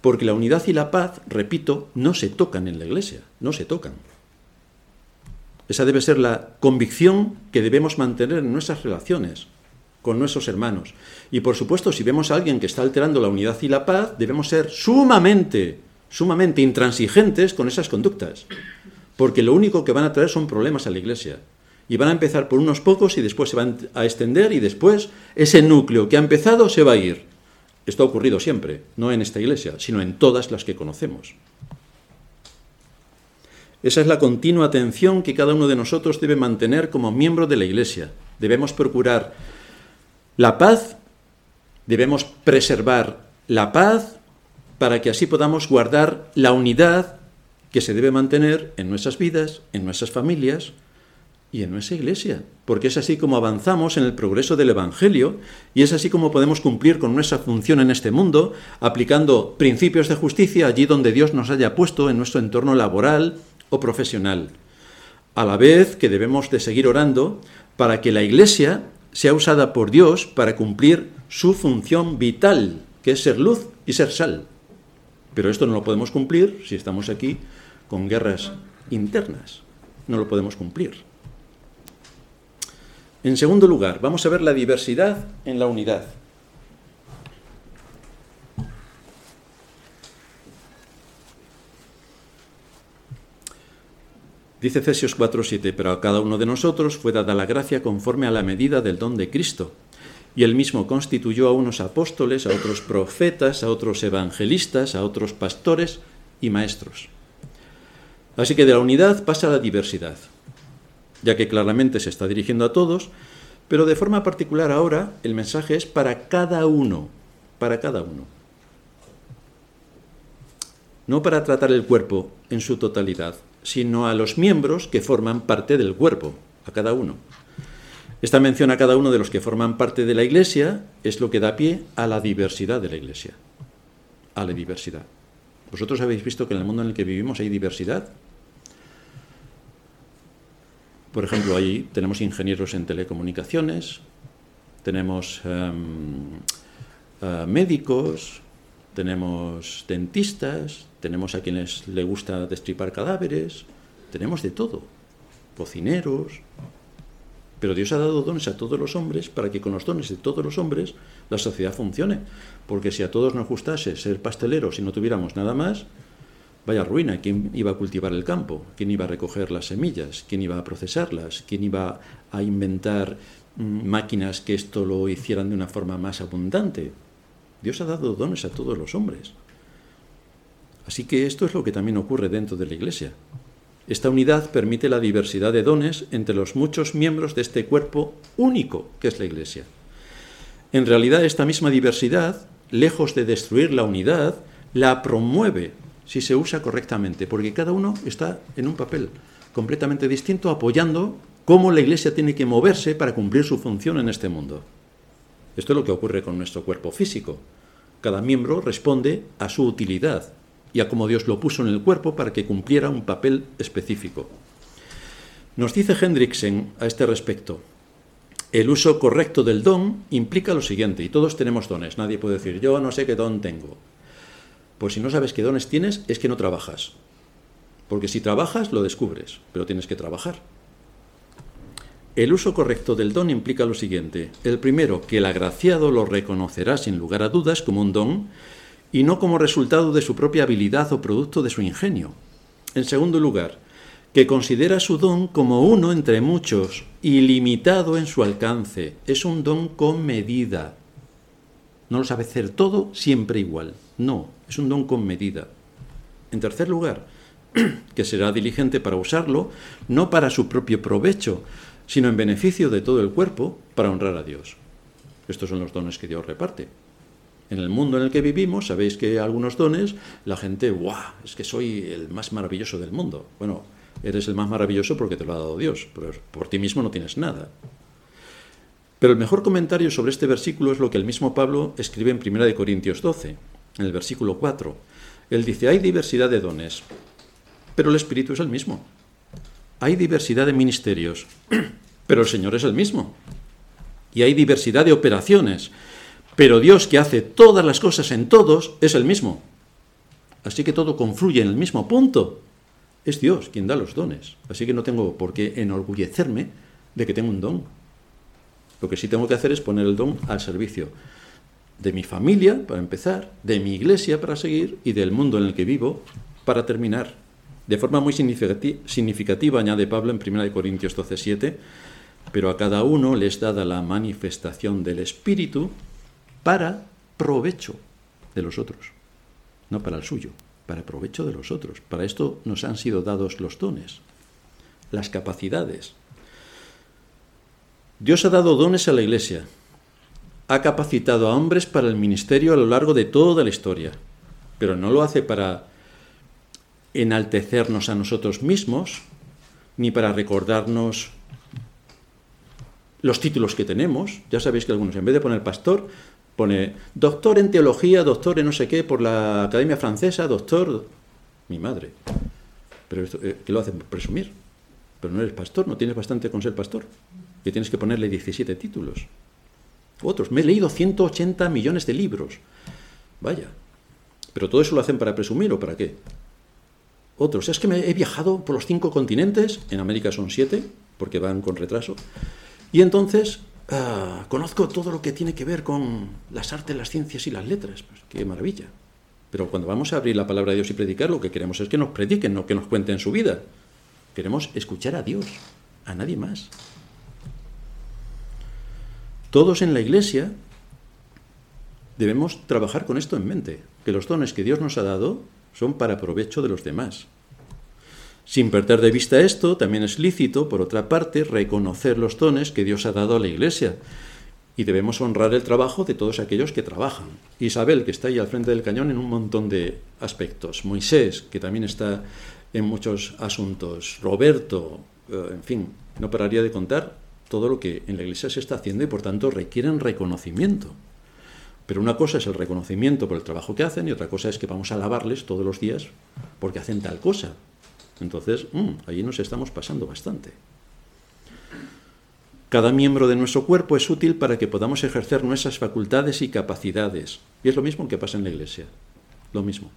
Porque la unidad y la paz, repito, no se tocan en la iglesia, no se tocan. Esa debe ser la convicción que debemos mantener en nuestras relaciones con nuestros hermanos. Y por supuesto, si vemos a alguien que está alterando la unidad y la paz, debemos ser sumamente, sumamente intransigentes con esas conductas. Porque lo único que van a traer son problemas a la iglesia. Y van a empezar por unos pocos y después se van a extender y después ese núcleo que ha empezado se va a ir. Esto ha ocurrido siempre, no en esta iglesia, sino en todas las que conocemos. Esa es la continua atención que cada uno de nosotros debe mantener como miembro de la iglesia. Debemos procurar la paz, debemos preservar la paz para que así podamos guardar la unidad que se debe mantener en nuestras vidas, en nuestras familias y en nuestra iglesia, porque es así como avanzamos en el progreso del Evangelio y es así como podemos cumplir con nuestra función en este mundo, aplicando principios de justicia allí donde Dios nos haya puesto en nuestro entorno laboral o profesional. A la vez que debemos de seguir orando para que la iglesia sea usada por Dios para cumplir su función vital, que es ser luz y ser sal. Pero esto no lo podemos cumplir si estamos aquí con guerras internas. No lo podemos cumplir. En segundo lugar, vamos a ver la diversidad en la unidad. Dice Efesios 4:7, pero a cada uno de nosotros fue dada la gracia conforme a la medida del don de Cristo. Y él mismo constituyó a unos apóstoles, a otros profetas, a otros evangelistas, a otros pastores y maestros. Así que de la unidad pasa a la diversidad, ya que claramente se está dirigiendo a todos, pero de forma particular ahora el mensaje es para cada uno, para cada uno. No para tratar el cuerpo en su totalidad, sino a los miembros que forman parte del cuerpo, a cada uno. Esta mención a cada uno de los que forman parte de la Iglesia es lo que da pie a la diversidad de la Iglesia, a la diversidad. ¿Vosotros habéis visto que en el mundo en el que vivimos hay diversidad? Por ejemplo, ahí tenemos ingenieros en telecomunicaciones, tenemos em, eh, médicos, tenemos dentistas, tenemos a quienes le gusta destripar cadáveres, tenemos de todo, cocineros. Pero Dios ha dado dones a todos los hombres para que con los dones de todos los hombres la sociedad funcione. Porque si a todos nos gustase ser pasteleros y no tuviéramos nada más, vaya ruina, ¿quién iba a cultivar el campo? ¿Quién iba a recoger las semillas? ¿Quién iba a procesarlas? ¿Quién iba a inventar mm, máquinas que esto lo hicieran de una forma más abundante? Dios ha dado dones a todos los hombres. Así que esto es lo que también ocurre dentro de la Iglesia. Esta unidad permite la diversidad de dones entre los muchos miembros de este cuerpo único que es la Iglesia. En realidad esta misma diversidad, lejos de destruir la unidad, la promueve si se usa correctamente, porque cada uno está en un papel completamente distinto apoyando cómo la Iglesia tiene que moverse para cumplir su función en este mundo. Esto es lo que ocurre con nuestro cuerpo físico. Cada miembro responde a su utilidad y a cómo Dios lo puso en el cuerpo para que cumpliera un papel específico. Nos dice Hendrickson a este respecto, el uso correcto del don implica lo siguiente, y todos tenemos dones, nadie puede decir, yo no sé qué don tengo. Pues si no sabes qué dones tienes, es que no trabajas. Porque si trabajas, lo descubres, pero tienes que trabajar. El uso correcto del don implica lo siguiente. El primero, que el agraciado lo reconocerá sin lugar a dudas como un don y no como resultado de su propia habilidad o producto de su ingenio. En segundo lugar, que considera su don como uno entre muchos, ilimitado en su alcance. Es un don con medida. No lo sabe hacer todo siempre igual. No, es un don con medida. En tercer lugar, que será diligente para usarlo, no para su propio provecho, sino en beneficio de todo el cuerpo para honrar a Dios. Estos son los dones que Dios reparte. En el mundo en el que vivimos, sabéis que algunos dones, la gente, ¡guau! Es que soy el más maravilloso del mundo. Bueno, Eres el más maravilloso porque te lo ha dado Dios, pero por ti mismo no tienes nada. Pero el mejor comentario sobre este versículo es lo que el mismo Pablo escribe en 1 Corintios 12, en el versículo 4. Él dice, hay diversidad de dones, pero el Espíritu es el mismo. Hay diversidad de ministerios, pero el Señor es el mismo. Y hay diversidad de operaciones, pero Dios que hace todas las cosas en todos es el mismo. Así que todo confluye en el mismo punto. Es Dios quien da los dones. Así que no tengo por qué enorgullecerme de que tengo un don. Lo que sí tengo que hacer es poner el don al servicio de mi familia, para empezar, de mi iglesia, para seguir, y del mundo en el que vivo, para terminar. De forma muy significativa, añade Pablo en 1 Corintios 12, 7, pero a cada uno les dada la manifestación del Espíritu para provecho de los otros, no para el suyo, para provecho de los otros. Para esto nos han sido dados los dones, las capacidades. Dios ha dado dones a la Iglesia, ha capacitado a hombres para el ministerio a lo largo de toda la historia, pero no lo hace para enaltecernos a nosotros mismos, ni para recordarnos los títulos que tenemos. Ya sabéis que algunos, en vez de poner pastor, pone doctor en teología, doctor en no sé qué por la Academia Francesa, doctor... Mi madre. Pero esto, eh, ¿qué lo hacen? Presumir. Pero no eres pastor, no tienes bastante con ser pastor. Y tienes que ponerle 17 títulos. Otros. Me he leído 180 millones de libros. Vaya. Pero todo eso lo hacen para presumir o para qué? Otros. Es que he viajado por los cinco continentes. En América son siete, porque van con retraso. Y entonces Ah, conozco todo lo que tiene que ver con las artes, las ciencias y las letras. Pues, qué maravilla. Pero cuando vamos a abrir la palabra de Dios y predicar, lo que queremos es que nos prediquen, no que nos cuenten su vida. Queremos escuchar a Dios, a nadie más. Todos en la iglesia debemos trabajar con esto en mente, que los dones que Dios nos ha dado son para provecho de los demás. Sin perder de vista esto, también es lícito, por otra parte, reconocer los dones que Dios ha dado a la Iglesia. Y debemos honrar el trabajo de todos aquellos que trabajan. Isabel, que está ahí al frente del cañón en un montón de aspectos. Moisés, que también está en muchos asuntos. Roberto, eh, en fin, no pararía de contar todo lo que en la Iglesia se está haciendo y por tanto requieren reconocimiento. Pero una cosa es el reconocimiento por el trabajo que hacen y otra cosa es que vamos a alabarles todos los días porque hacen tal cosa. Entonces, mm, ahí nos estamos pasando bastante. Cada miembro de nuestro cuerpo es útil para que podamos ejercer nuestras facultades y capacidades. Y es lo mismo que pasa en la Iglesia. Lo mismo.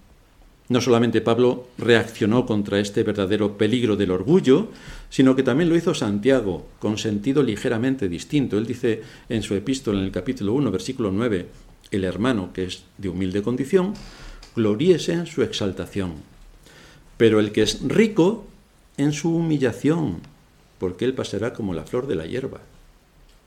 No solamente Pablo reaccionó contra este verdadero peligro del orgullo, sino que también lo hizo Santiago, con sentido ligeramente distinto. Él dice en su epístola, en el capítulo 1, versículo 9, el hermano, que es de humilde condición, gloríese en su exaltación pero el que es rico en su humillación, porque él pasará como la flor de la hierba.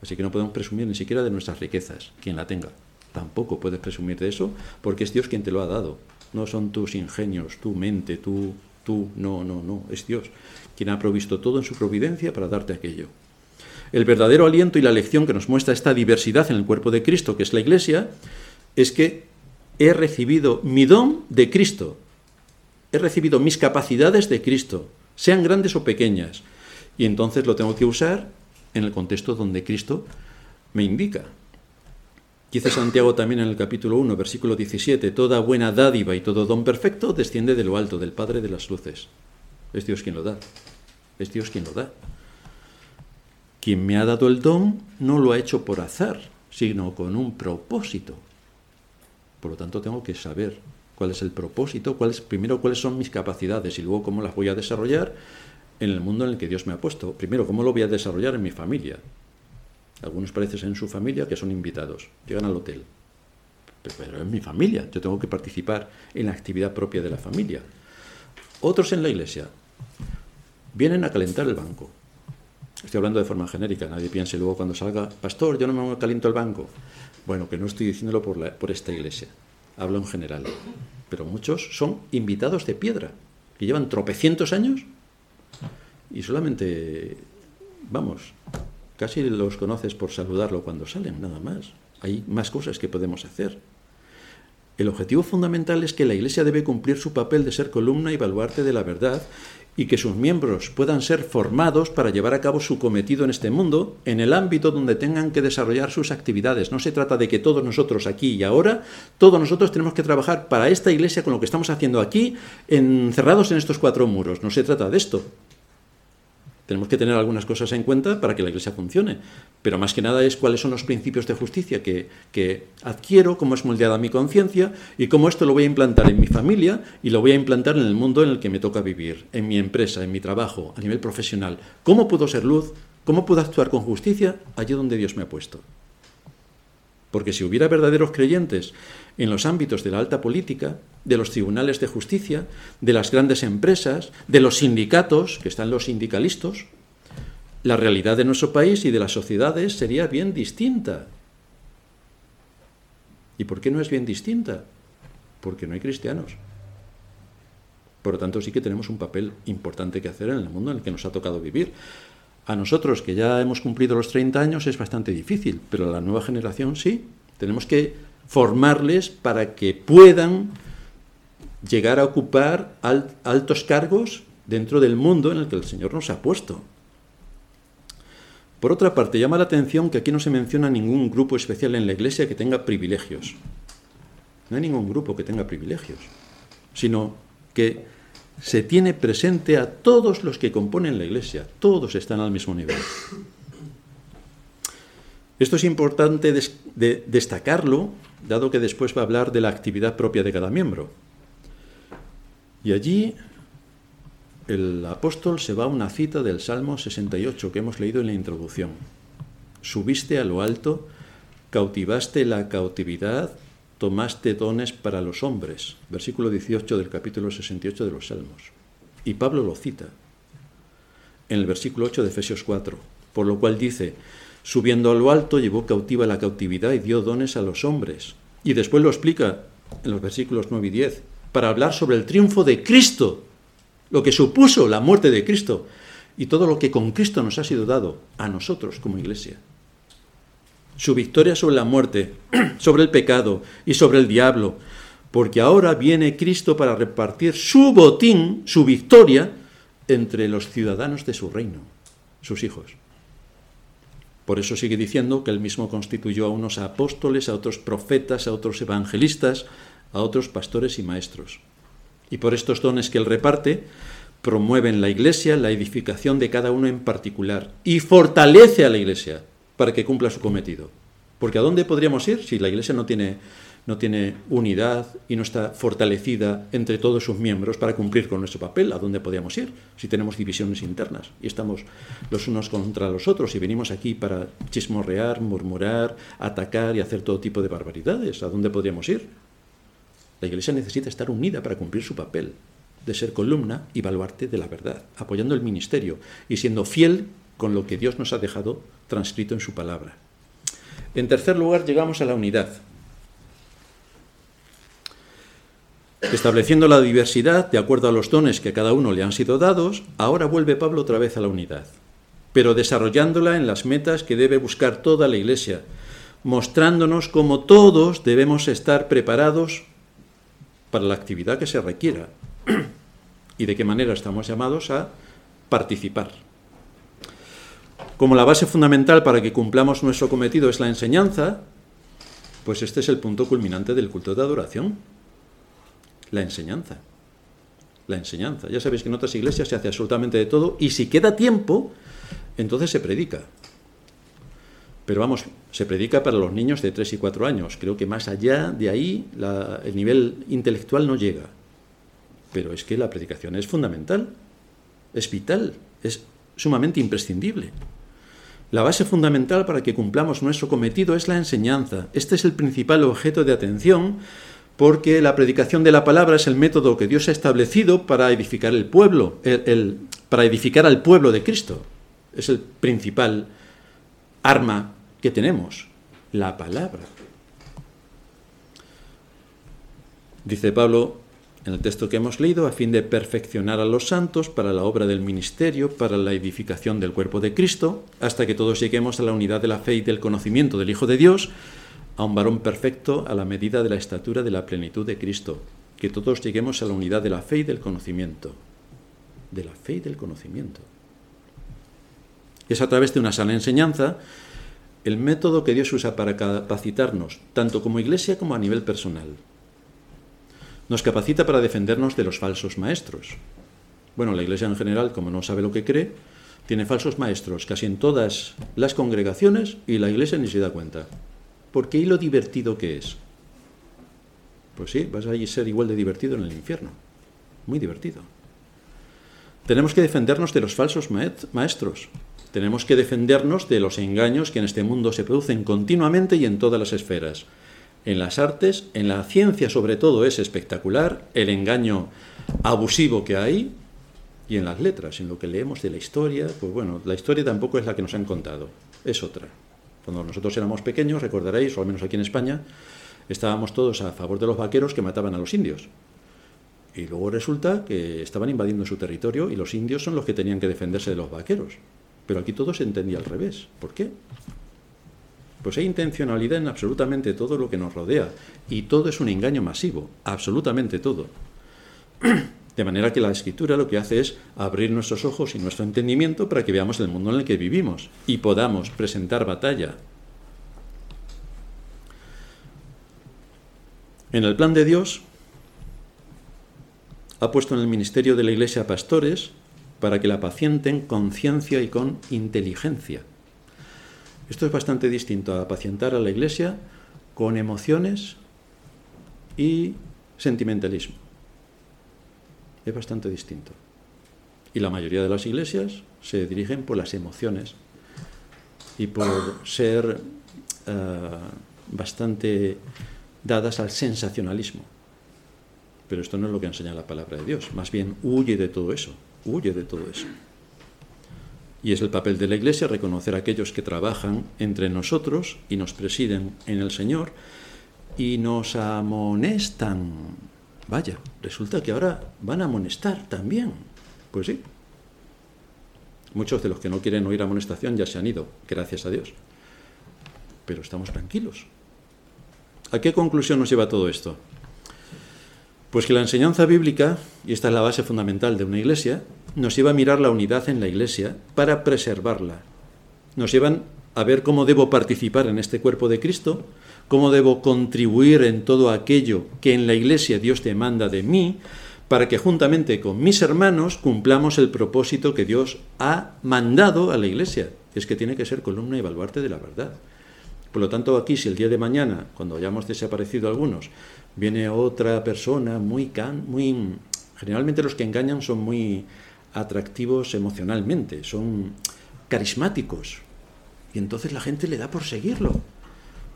Así que no podemos presumir ni siquiera de nuestras riquezas, quien la tenga. Tampoco puedes presumir de eso, porque es Dios quien te lo ha dado. No son tus ingenios, tu mente, tú, tú, no, no, no, es Dios quien ha provisto todo en su providencia para darte aquello. El verdadero aliento y la lección que nos muestra esta diversidad en el cuerpo de Cristo, que es la Iglesia, es que he recibido mi don de Cristo, he recibido mis capacidades de Cristo, sean grandes o pequeñas, y entonces lo tengo que usar en el contexto donde Cristo me indica. Dice Santiago también en el capítulo 1, versículo 17, Toda buena dádiva y todo don perfecto desciende de lo alto, del Padre de las Luces. Es Dios quien lo da. Es Dios quien lo da. Quien me ha dado el don no lo ha hecho por azar, sino con un propósito. Por lo tanto, tengo que saber cuál es el propósito, cuál primero cuáles son mis capacidades y luego cómo las voy a desarrollar en el mundo en el que Dios me ha puesto. Primero, cómo lo voy a desarrollar en mi familia. Algunos parecen en su familia que son invitados, llegan al hotel. Pero, es mi familia, yo tengo que participar en la actividad propia de la familia. Otros en la iglesia vienen a calentar el banco. Estoy hablando de forma genérica, nadie piense luego cuando salga, pastor, yo no me caliento el banco. Bueno, que no estoy diciéndolo por, por esta iglesia hablo en general, pero muchos son invitados de piedra, que llevan tropecientos años y solamente, vamos, casi los conoces por saludarlo cuando salen, nada más. Hay más cosas que podemos hacer. El objetivo fundamental es que la Iglesia debe cumplir su papel de ser columna y baluarte de la verdad y que sus miembros puedan ser formados para llevar a cabo su cometido en este mundo en el ámbito donde tengan que desarrollar sus actividades. No se trata de que todos nosotros aquí y ahora, todos nosotros tenemos que trabajar para esta iglesia con lo que estamos haciendo aquí, encerrados en estos cuatro muros. No se trata de esto. Tenemos que tener algunas cosas en cuenta para que la Iglesia funcione, pero más que nada es cuáles son los principios de justicia que, adquiero, cómo es moldeada mi conciencia y cómo esto lo voy a implantar en mi familia y lo voy a implantar en el mundo en el que me toca vivir, en mi empresa, en mi trabajo, a nivel profesional. ¿Cómo puedo ser luz? ¿Cómo puedo actuar con justicia allí donde Dios me ha puesto? Porque si hubiera verdaderos creyentes en los ámbitos de la alta política, de los tribunales de justicia, de las grandes empresas, de los sindicatos, que están los sindicalistas, la realidad de nuestro país y de las sociedades sería bien distinta. ¿Y por qué no es bien distinta? Porque no hay cristianos. Por lo tanto, sí que tenemos un papel importante que hacer en el mundo en el que nos ha tocado vivir. A nosotros, que ya hemos cumplido los 30 años, es bastante difícil, pero a la nueva generación sí. Tenemos que formarles para que puedan llegar a ocupar altos cargos dentro del mundo en el que el Señor nos ha puesto. Por otra parte, llama la atención que aquí no se menciona ningún grupo especial en la Iglesia que tenga privilegios. No hay ningún grupo que tenga privilegios, sino que se tiene presente a todos los que componen la Iglesia. Todos están al mismo nivel. Esto es importante destacarlo, dado que después va a hablar de la actividad propia de cada miembro. Y allí el apóstol se va a una cita del Salmo 68 que hemos leído en la introducción. Subiste a lo alto, cautivaste la cautividad, tomaste dones para los hombres. Versículo 18 del capítulo 68 de los Salmos. Y Pablo lo cita en el versículo 8 de Efesios 4, por lo cual dice, subiendo a lo alto llevó cautiva la cautividad y dio dones a los hombres. Y después lo explica en los versículos 9 y 10, para hablar sobre el triunfo de Cristo, lo que supuso la muerte de Cristo y todo lo que con Cristo nos ha sido dado a nosotros como iglesia. Su victoria sobre la muerte, sobre el pecado y sobre el diablo, porque ahora viene Cristo para repartir su botín, su victoria, entre los ciudadanos de su reino, sus hijos. Por eso sigue diciendo que él mismo constituyó a unos apóstoles, a otros profetas, a otros evangelistas, a otros pastores y maestros. Y por estos dones que él reparte, promueven la iglesia, la edificación de cada uno en particular, y fortalece a la iglesia para que cumpla su cometido. Porque ¿a dónde podríamos ir si la iglesia no tiene, no tiene unidad y no está fortalecida entre todos sus miembros para cumplir con nuestro papel? ¿A dónde podríamos ir si tenemos divisiones internas y estamos los unos contra los otros y venimos aquí para chismorrear, murmurar, atacar y hacer todo tipo de barbaridades? ¿A dónde podríamos ir? La Iglesia necesita estar unida para cumplir su papel de ser columna y baluarte de la verdad, apoyando el ministerio y siendo fiel con lo que Dios nos ha dejado transcrito en su palabra. En tercer lugar, llegamos a la unidad. Estableciendo la diversidad de acuerdo a los dones que a cada uno le han sido dados, ahora vuelve Pablo otra vez a la unidad, pero desarrollándola en las metas que debe buscar toda la Iglesia, mostrándonos cómo todos debemos estar preparados para la actividad que se requiera y de qué manera estamos llamados a participar. Como la base fundamental para que cumplamos nuestro cometido es la enseñanza, pues este es el punto culminante del culto de adoración. La enseñanza. La enseñanza. Ya sabéis que en otras iglesias se hace absolutamente de todo y si queda tiempo, entonces se predica. Pero vamos, se predica para los niños de 3 y 4 años. Creo que más allá de ahí el nivel intelectual no llega. Pero es que la predicación es fundamental, es vital, es sumamente imprescindible. La base fundamental para que cumplamos nuestro cometido es la enseñanza. Este es el principal objeto de atención porque la predicación de la palabra es el método que Dios ha establecido para edificar el pueblo, para edificar al pueblo de Cristo. Es el principal arma que tenemos, la palabra. Dice Pablo en el texto que hemos leído, a fin de perfeccionar a los santos para la obra del ministerio, para la edificación del cuerpo de Cristo, hasta que todos lleguemos a la unidad de la fe y del conocimiento del Hijo de Dios, a un varón perfecto a la medida de la estatura de la plenitud de Cristo, que todos lleguemos a la unidad de la fe y del conocimiento. de la fe y del conocimiento. Es a través de una sana enseñanza el método que Dios usa para capacitarnos, tanto como iglesia como a nivel personal. Nos capacita para defendernos de los falsos maestros. Bueno, la iglesia en general, como no sabe lo que cree, tiene falsos maestros casi en todas las congregaciones y la iglesia ni se da cuenta. ¿Por qué y lo divertido que es? Pues sí, vas a ser igual de divertido en el infierno. Muy divertido. Tenemos que defendernos de los falsos maestros. Tenemos que defendernos de los engaños que en este mundo se producen continuamente y en todas las esferas. En las artes, en la ciencia sobre todo es espectacular el engaño abusivo que hay y en las letras, en lo que leemos de la historia, pues bueno, la historia tampoco es la que nos han contado, es otra. Cuando nosotros éramos pequeños, recordaréis, o al menos aquí en España, estábamos todos a favor de los vaqueros que mataban a los indios. Y luego resulta que estaban invadiendo su territorio y los indios son los que tenían que defenderse de los vaqueros. Pero aquí todo se entendía al revés. ¿Por qué? Pues hay intencionalidad en absolutamente todo lo que nos rodea. Y todo es un engaño masivo. Absolutamente todo. De manera que la escritura lo que hace es abrir nuestros ojos y nuestro entendimiento para que veamos el mundo en el que vivimos y podamos presentar batalla. En el plan de Dios, ha puesto en el ministerio de la Iglesia pastores para que la pacienten con ciencia y con inteligencia. Esto es bastante distinto a apacientar a la Iglesia con emociones y sentimentalismo. Es bastante distinto. Y la mayoría de las iglesias se dirigen por las emociones y por ser eh, bastante dadas al sensacionalismo. Pero esto no es lo que enseña la palabra de Dios. Más bien huye de todo eso. Huye de todo eso. Y es el papel de la Iglesia reconocer a aquellos que trabajan entre nosotros y nos presiden en el Señor y nos amonestan. Vaya, resulta que ahora van a amonestar también. Pues sí. Muchos de los que no quieren oír amonestación ya se han ido, gracias a Dios. Pero estamos tranquilos. ¿A qué conclusión nos lleva todo esto? Pues que la enseñanza bíblica, y esta es la base fundamental de una iglesia, nos lleva a mirar la unidad en la iglesia para preservarla. Nos llevan a ver cómo debo participar en este cuerpo de Cristo, cómo debo contribuir en todo aquello que en la iglesia Dios demanda de mí, para que juntamente con mis hermanos cumplamos el propósito que Dios ha mandado a la iglesia, es que tiene que ser columna y baluarte de la verdad. Por lo tanto, aquí, si el día de mañana, cuando hayamos desaparecido algunos, viene otra persona muy can, muy generalmente los que engañan son muy atractivos emocionalmente, son carismáticos y entonces la gente le da por seguirlo.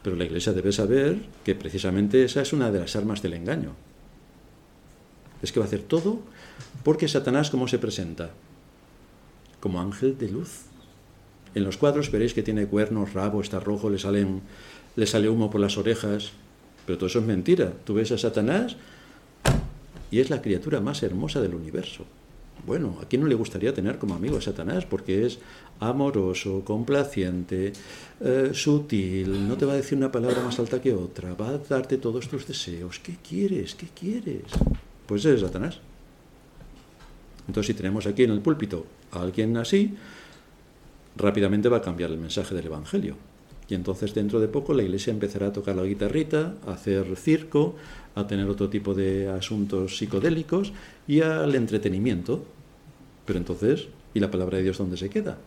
Pero la iglesia debe saber que precisamente esa es una de las armas del engaño. Es que va a hacer todo porque Satanás cómo se presenta? Como ángel de luz. En los cuadros veréis que tiene cuernos, rabo, está rojo, le salen le sale humo por las orejas, pero todo eso es mentira. Tú ves a Satanás y es la criatura más hermosa del universo. Bueno, ¿a quién no le gustaría tener como amigo a Satanás? Porque es amoroso, complaciente, eh, sutil, no te va a decir una palabra más alta que otra, va a darte todos tus deseos. ¿Qué quieres? ¿Qué quieres? Pues es Satanás. Entonces, si tenemos aquí en el púlpito a alguien así, rápidamente va a cambiar el mensaje del Evangelio. Y entonces dentro de poco la iglesia empezará a tocar la guitarrita, a hacer circo, a tener otro tipo de asuntos psicodélicos y al entretenimiento. Pero entonces, ¿y la palabra de Dios dónde se queda?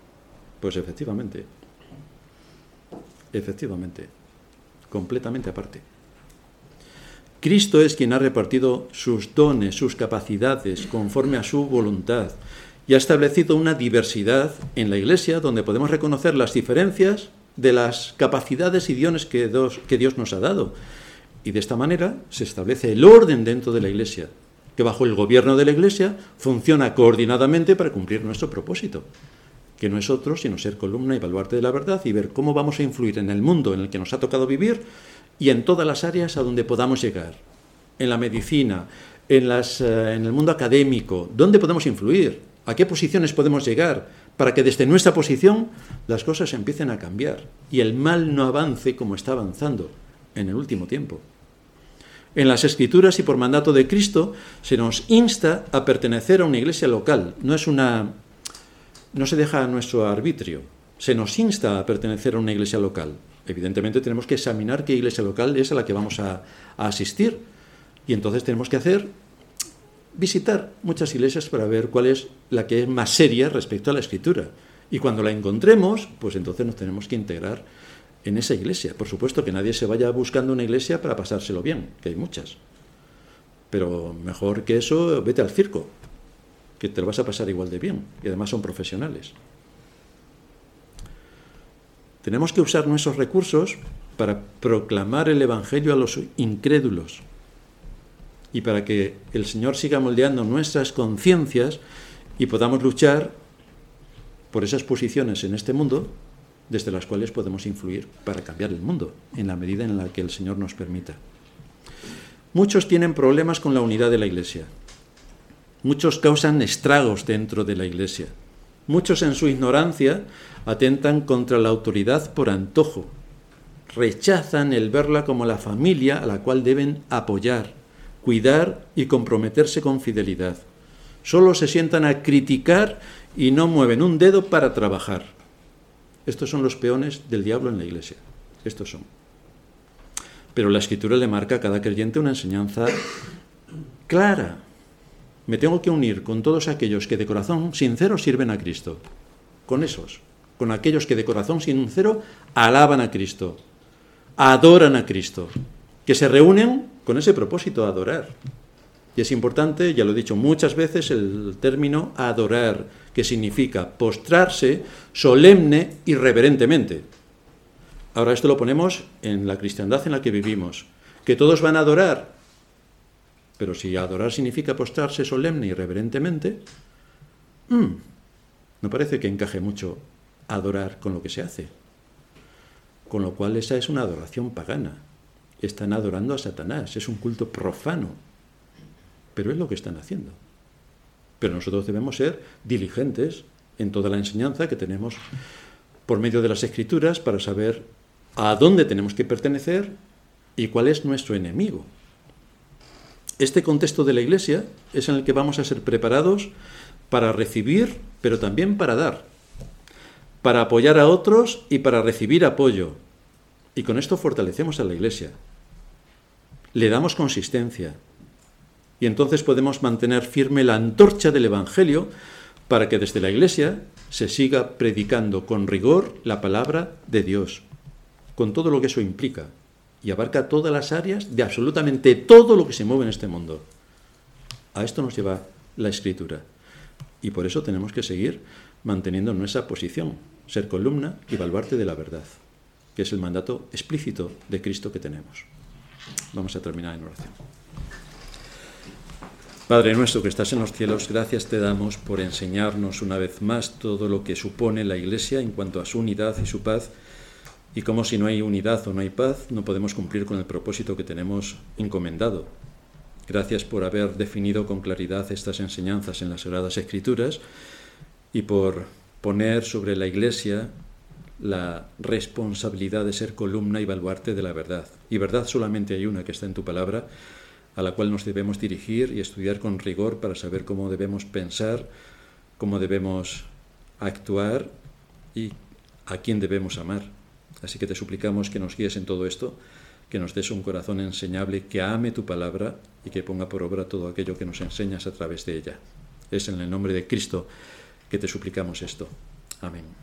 Pues efectivamente, efectivamente, completamente aparte. Cristo es quien ha repartido sus dones, sus capacidades, conforme a su voluntad, y ha establecido una diversidad en la Iglesia donde podemos reconocer las diferencias de las capacidades y dones que Dios, nos ha dado. Y de esta manera se establece el orden dentro de la Iglesia, que bajo el gobierno de la Iglesia funciona coordinadamente para cumplir nuestro propósito, que no es otro sino ser columna y baluarte de la verdad y ver cómo vamos a influir en el mundo en el que nos ha tocado vivir y en todas las áreas a donde podamos llegar, en la medicina, en, las, eh, en el mundo académico, ¿dónde podemos influir? ¿A qué posiciones podemos llegar? Para que desde nuestra posición las cosas empiecen a cambiar y el mal no avance como está avanzando en el último tiempo. En las Escrituras y por mandato de Cristo se nos insta a pertenecer a una iglesia local. No es una no se deja a nuestro arbitrio. Se nos insta a pertenecer a una iglesia local. Evidentemente tenemos que examinar qué iglesia local es a la que vamos a, a asistir. Y entonces tenemos que hacer visitar muchas iglesias para ver cuál es la que es más seria respecto a la escritura. Y cuando la encontremos, pues entonces nos tenemos que integrar en esa iglesia. Por supuesto que nadie se vaya buscando una iglesia para pasárselo bien, que hay muchas. Pero mejor que eso, vete al circo, que te lo vas a pasar igual de bien. Y además son profesionales. Tenemos que usar nuestros recursos para proclamar el Evangelio a los incrédulos y para que el Señor siga moldeando nuestras conciencias y podamos luchar por esas posiciones en este mundo desde las cuales podemos influir para cambiar el mundo en la medida en la que el Señor nos permita. Muchos tienen problemas con la unidad de la Iglesia. Muchos causan estragos dentro de la Iglesia. Muchos en su ignorancia atentan contra la autoridad por antojo. Rechazan el verla como la familia a la cual deben apoyar, cuidar y comprometerse con fidelidad. Solo se sientan a criticar y no mueven un dedo para trabajar. Estos son los peones del diablo en la iglesia. Estos son. Pero la escritura le marca a cada creyente una enseñanza clara. Me tengo que unir con todos aquellos que de corazón sincero sirven a Cristo. Con esos. Con aquellos que de corazón sincero alaban a Cristo. Adoran a Cristo. Que se reúnen con ese propósito, adorar. Y es importante, ya lo he dicho muchas veces, el término adorar, que significa postrarse solemne y reverentemente. Ahora esto lo ponemos en la cristiandad en la que vivimos, que todos van a adorar. Pero si adorar significa postrarse solemne y reverentemente, mm, no parece que encaje mucho adorar con lo que se hace. Con lo cual esa es una adoración pagana están adorando a Satanás, es un culto profano, pero es lo que están haciendo. Pero nosotros debemos ser diligentes en toda la enseñanza que tenemos por medio de las escrituras para saber a dónde tenemos que pertenecer y cuál es nuestro enemigo. Este contexto de la Iglesia es en el que vamos a ser preparados para recibir, pero también para dar, para apoyar a otros y para recibir apoyo. Y con esto fortalecemos a la Iglesia le damos consistencia. Y entonces podemos mantener firme la antorcha del Evangelio para que desde la Iglesia se siga predicando con rigor la palabra de Dios, con todo lo que eso implica, y abarca todas las áreas de absolutamente todo lo que se mueve en este mundo. A esto nos lleva la Escritura. Y por eso tenemos que seguir manteniendo nuestra posición, ser columna y baluarte de la verdad, que es el mandato explícito de Cristo que tenemos. Vamos a terminar en oración. Padre nuestro que estás en los cielos, gracias te damos por enseñarnos una vez más todo lo que supone la Iglesia en cuanto a su unidad y su paz, y como si no hay unidad o no hay paz, no podemos cumplir con el propósito que tenemos encomendado. Gracias por haber definido con claridad estas enseñanzas en las Sagradas Escrituras y por poner sobre la Iglesia la responsabilidad de ser columna y baluarte de la verdad. Y verdad solamente hay una que está en tu palabra, a la cual nos debemos dirigir y estudiar con rigor para saber cómo debemos pensar, cómo debemos actuar y a quién debemos amar. Así que te suplicamos que nos guíes en todo esto, que nos des un corazón enseñable, que ame tu palabra y que ponga por obra todo aquello que nos enseñas a través de ella. Es en el nombre de Cristo que te suplicamos esto. Amén.